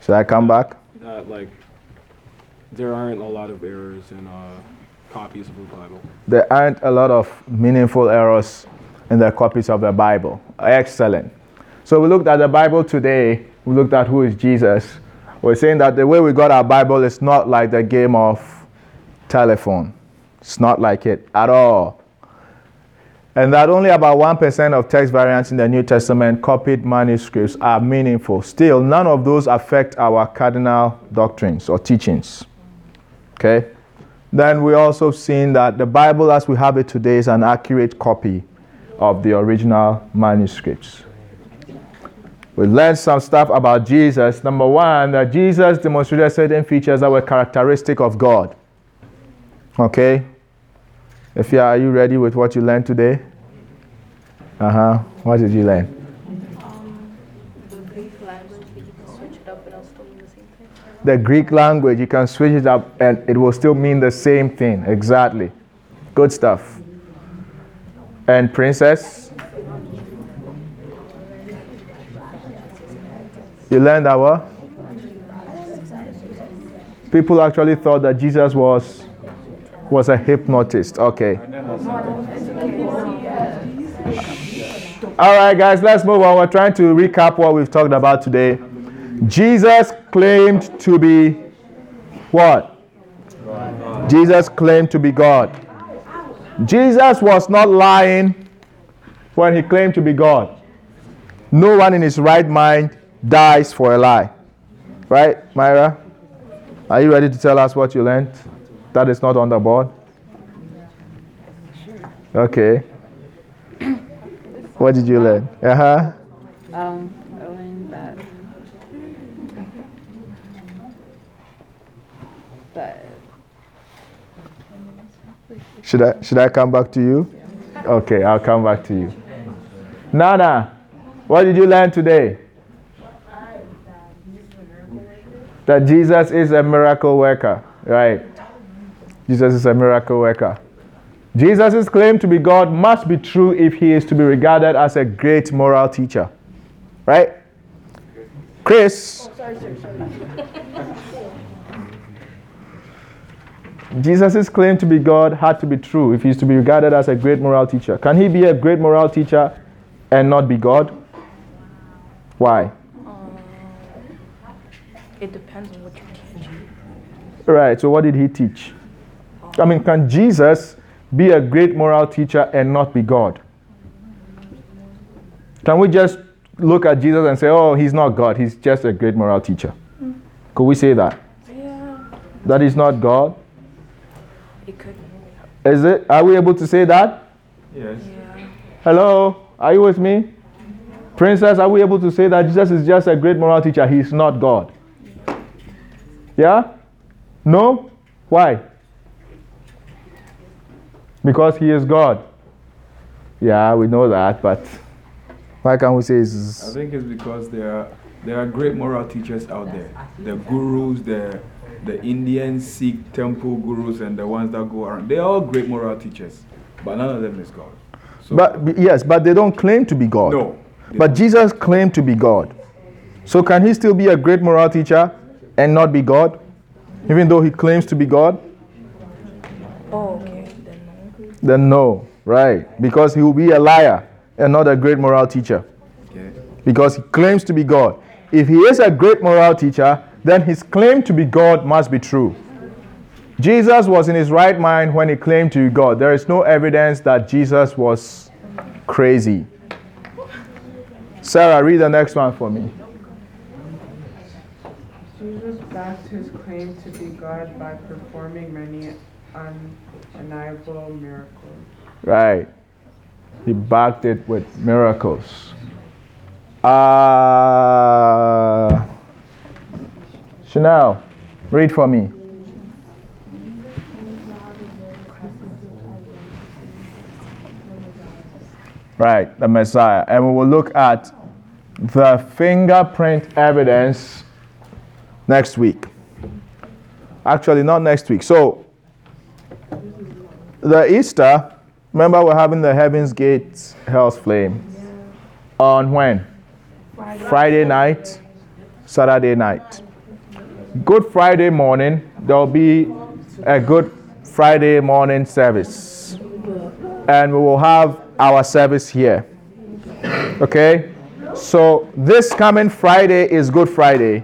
Speaker 1: Should I come back?
Speaker 7: Like there aren't a lot of errors in uh, copies of the Bible.
Speaker 1: There aren't a lot of meaningful errors in the copies of the Bible. Excellent. So we looked at the Bible today. We looked at who is Jesus. We're saying that the way we got our Bible is not like the game of telephone. It's not like it at all. And that only about 1% of text variants in the New Testament copied manuscripts are meaningful. Still, none of those affect our cardinal doctrines or teachings. Okay? Then we also seen that the Bible as we have it today is an accurate copy of the original manuscripts. We learned some stuff about Jesus. Number one, that Jesus demonstrated certain features that were characteristic of God. Okay? If you are, are you ready with what you learned today? Uh huh. What did you learn?
Speaker 6: Um, the Greek language, but you can switch it up and it'll still mean the same thing.
Speaker 1: The Greek language, you can switch it up and it will still mean the same thing. Exactly. Good stuff. And Princess? You learned that what? People actually thought that Jesus was was a hypnotist. Okay. All right, guys, let's move on. We're trying to recap what we've talked about today. Jesus claimed to be what? Jesus claimed to be God. Jesus was not lying when he claimed to be God. No one in his right mind dies for a lie. Right, Myra? Are you ready to tell us what you learned? That is not on the board? Okay. What did you learn? Uh huh.
Speaker 6: Um, I learned that that
Speaker 1: Should I should I come back to you? Okay, I'll come back to you. Nana, what did you learn today? That Jesus is a miracle worker, right? Jesus is a miracle worker. Jesus' claim to be God must be true if he is to be regarded as a great moral teacher, right? Chris, Jesus' claim to be God had to be true if he's to be regarded as a great moral teacher. Can he be a great moral teacher and not be God? Why?
Speaker 6: um, it depends on what you teach.
Speaker 1: Right, so what did he teach? I mean, can Jesus be a great moral teacher and not be God? Can we just look at Jesus and say, oh, he's not God, he's just a great moral teacher? Could we say that?
Speaker 6: Yeah,
Speaker 1: That he's not God?
Speaker 6: It could.
Speaker 1: Is it? Are we able to say that?
Speaker 7: Yes.
Speaker 6: Yeah.
Speaker 1: Hello? Are you with me? Princess, are we able to say that Jesus is just a great moral teacher? He's not God. Yeah? No? Why? Because he is God. Yeah, we know that, but why can't we say
Speaker 7: I think it's because there are there are great moral teachers out there. The gurus, the the Indian Sikh temple gurus, and the ones that go around. They're all great moral teachers, but none of them is God. So
Speaker 1: But yes, but they don't claim to be God.
Speaker 7: no.
Speaker 1: But
Speaker 7: don't.
Speaker 1: Jesus claimed to be God. So can he still be a great moral teacher and not be God? Even though he claims to be God?
Speaker 6: Oh, okay. Then no.
Speaker 1: Then no, right? Because he will be a liar and not a great moral teacher.
Speaker 7: Okay.
Speaker 1: Because he claims to be God. If he is a great moral teacher, then his claim to be God must be true. Jesus was in his right mind when he claimed to be God. There is no evidence that Jesus was crazy. Sarah, read the next one for me.
Speaker 11: Jesus backed his claim to be God by performing many undeniable miracles.
Speaker 1: Right. He backed it with miracles. Uh, Chanel, read for me. Right, the Messiah. And we will look at the fingerprint evidence next week. Actually, not next week. So, the Easter, remember we're having the Heaven's Gate Hell's Flame on when? Friday, Friday night, Saturday night. Good Friday morning, there'll be a Good Friday morning service. And we will have our service here. Okay? So this coming Friday is Good Friday.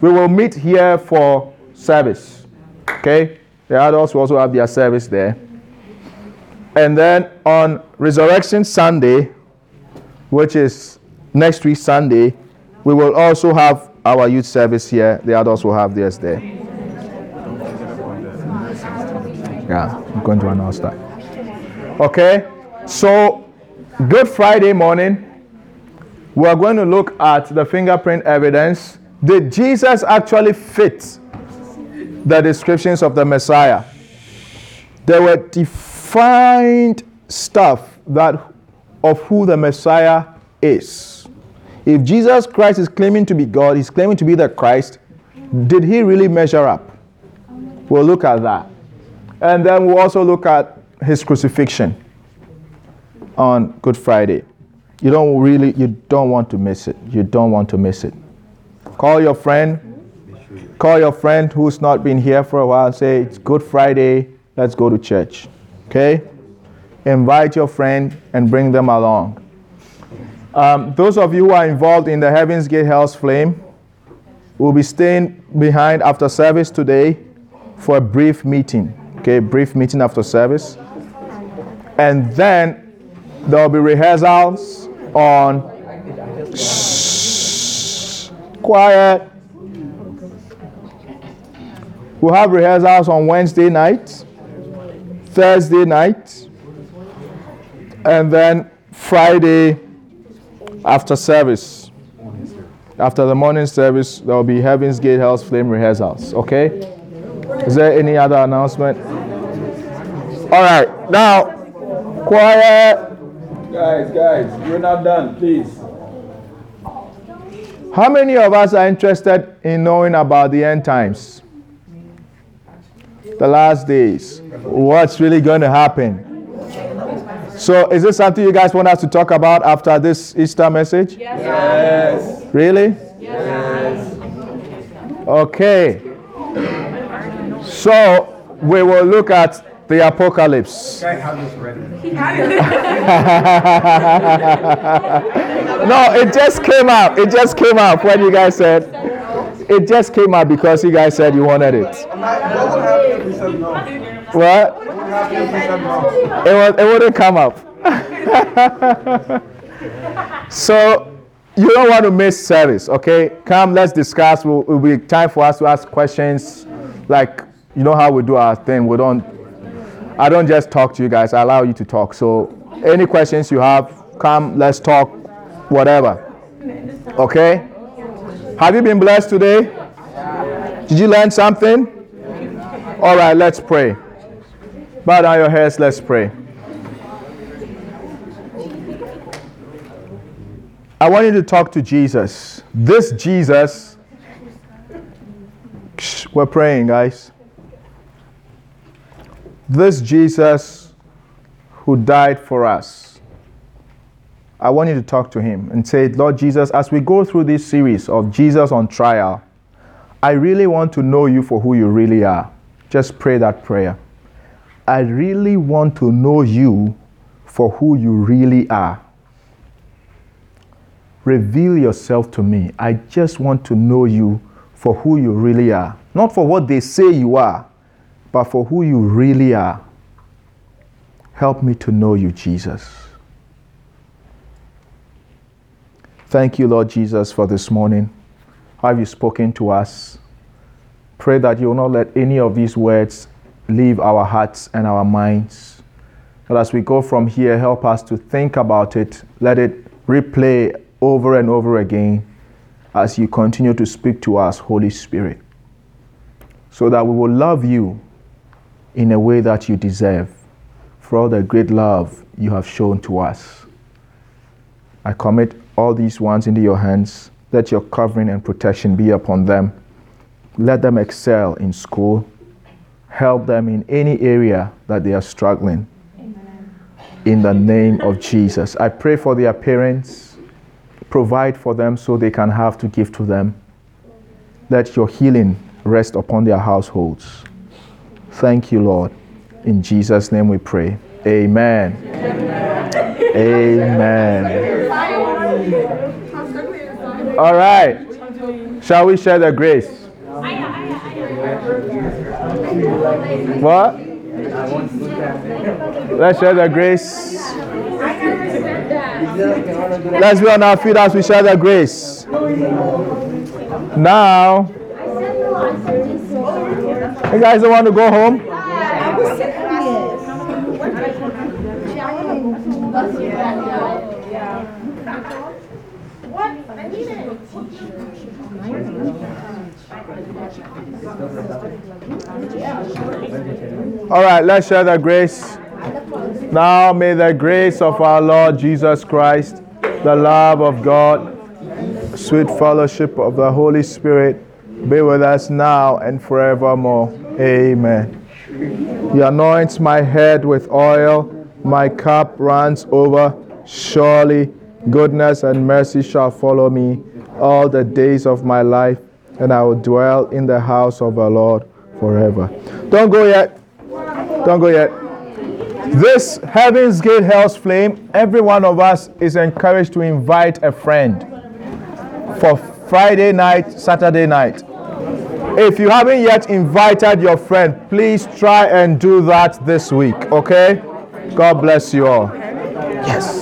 Speaker 1: We will meet here for service. Okay? The adults will also have their service there. And then on Resurrection Sunday, which is next week Sunday, we will also have our youth service here. The adults will have theirs there. Yeah, I'm going to announce that. Okay? So, Good Friday morning, we are going to look at the fingerprint evidence. Did Jesus actually fit the descriptions of the Messiah? There were defined stuff that of who the Messiah is. If Jesus Christ is claiming to be God, he's claiming to be the Christ, did he really measure up? We'll look at that. And then we'll also look at his crucifixion on Good Friday. You don't really, you don't want to miss it. You don't want to miss it. Call your friend. Call your friend who's not been here for a while say, It's Good Friday. Let's go to church. Okay? Invite your friend and bring them along. Um, those of you who are involved in the Heaven's Gate Hell's Flame will be staying behind after service today for a brief meeting. Okay, brief meeting after service. And then there will be rehearsals on. Shh, quiet. We'll have rehearsals on Wednesday night, Thursday night, and then Friday after service. After the morning service, there will be Heaven's Gate Hell's Flame rehearsals. Okay? Is there any other announcement? All right, now, quiet.
Speaker 7: Guys, guys, you're not done, please.
Speaker 1: How many of us are interested in knowing about the end times? The last days. What's really going to happen? So, is this something you guys want us to talk about after this Easter message?
Speaker 7: Yes.
Speaker 1: Really?
Speaker 7: Yes.
Speaker 1: Okay. So, we will look at the apocalypse.
Speaker 8: Guy had this ready.
Speaker 1: no, it just came up. It just came up when you guys said. It just came up because you guys said you wanted it.
Speaker 8: What?
Speaker 1: It, was, it wouldn't come up. so you don't want to miss service, okay? Come, let's discuss. Will will be time for us to ask questions. Like you know how we do our thing. We don't. I don't just talk to you guys. I allow you to talk. So any questions you have, come. Let's talk. Whatever. Okay. Have you been blessed today? Did you learn something? All right. Let's pray. Bow down your heads. Let's pray. I want you to talk to Jesus. This Jesus, we're praying, guys. This Jesus who died for us. I want you to talk to him and say, Lord Jesus, as we go through this series of Jesus on trial, I really want to know you for who you really are. Just pray that prayer. I really want to know you for who you really are. Reveal yourself to me. I just want to know you for who you really are. Not for what they say you are, but for who you really are. Help me to know you, Jesus. Thank you, Lord Jesus, for this morning. Have you spoken to us? Pray that you will not let any of these words leave our hearts and our minds. But as we go from here, help us to think about it. Let it replay over and over again as you continue to speak to us, Holy Spirit, so that we will love you in a way that you deserve for all the great love you have shown to us. I commit all these ones into your hands. Let your covering and protection be upon them. Let them excel in school. Help them in any area that they are struggling. Amen. In the name of Jesus. I pray for their parents. Provide for them so they can have to give to them. Let your healing rest upon their households. Thank you, Lord. In Jesus' name we pray. Amen. Amen. Amen. All right. Shall we share the grace? What? Let's share the grace. Let's be on our feet as we share the grace. Now, you guys don't want to go home? All right, let's share the grace. Now may the grace of our Lord Jesus Christ, the love of God, sweet fellowship of the Holy Spirit be with us now and forevermore. Amen. He anoints my head with oil, my cup runs over. Surely goodness and mercy shall follow me all the days of my life, and I will dwell in the house of the Lord forever. Don't go yet. Don't go yet. This Heaven's Gate Hell's Flame, every one of us is encouraged to invite a friend for Friday night, Saturday night. If you haven't yet invited your friend, please try and do that this week, okay? God bless you all. Yes.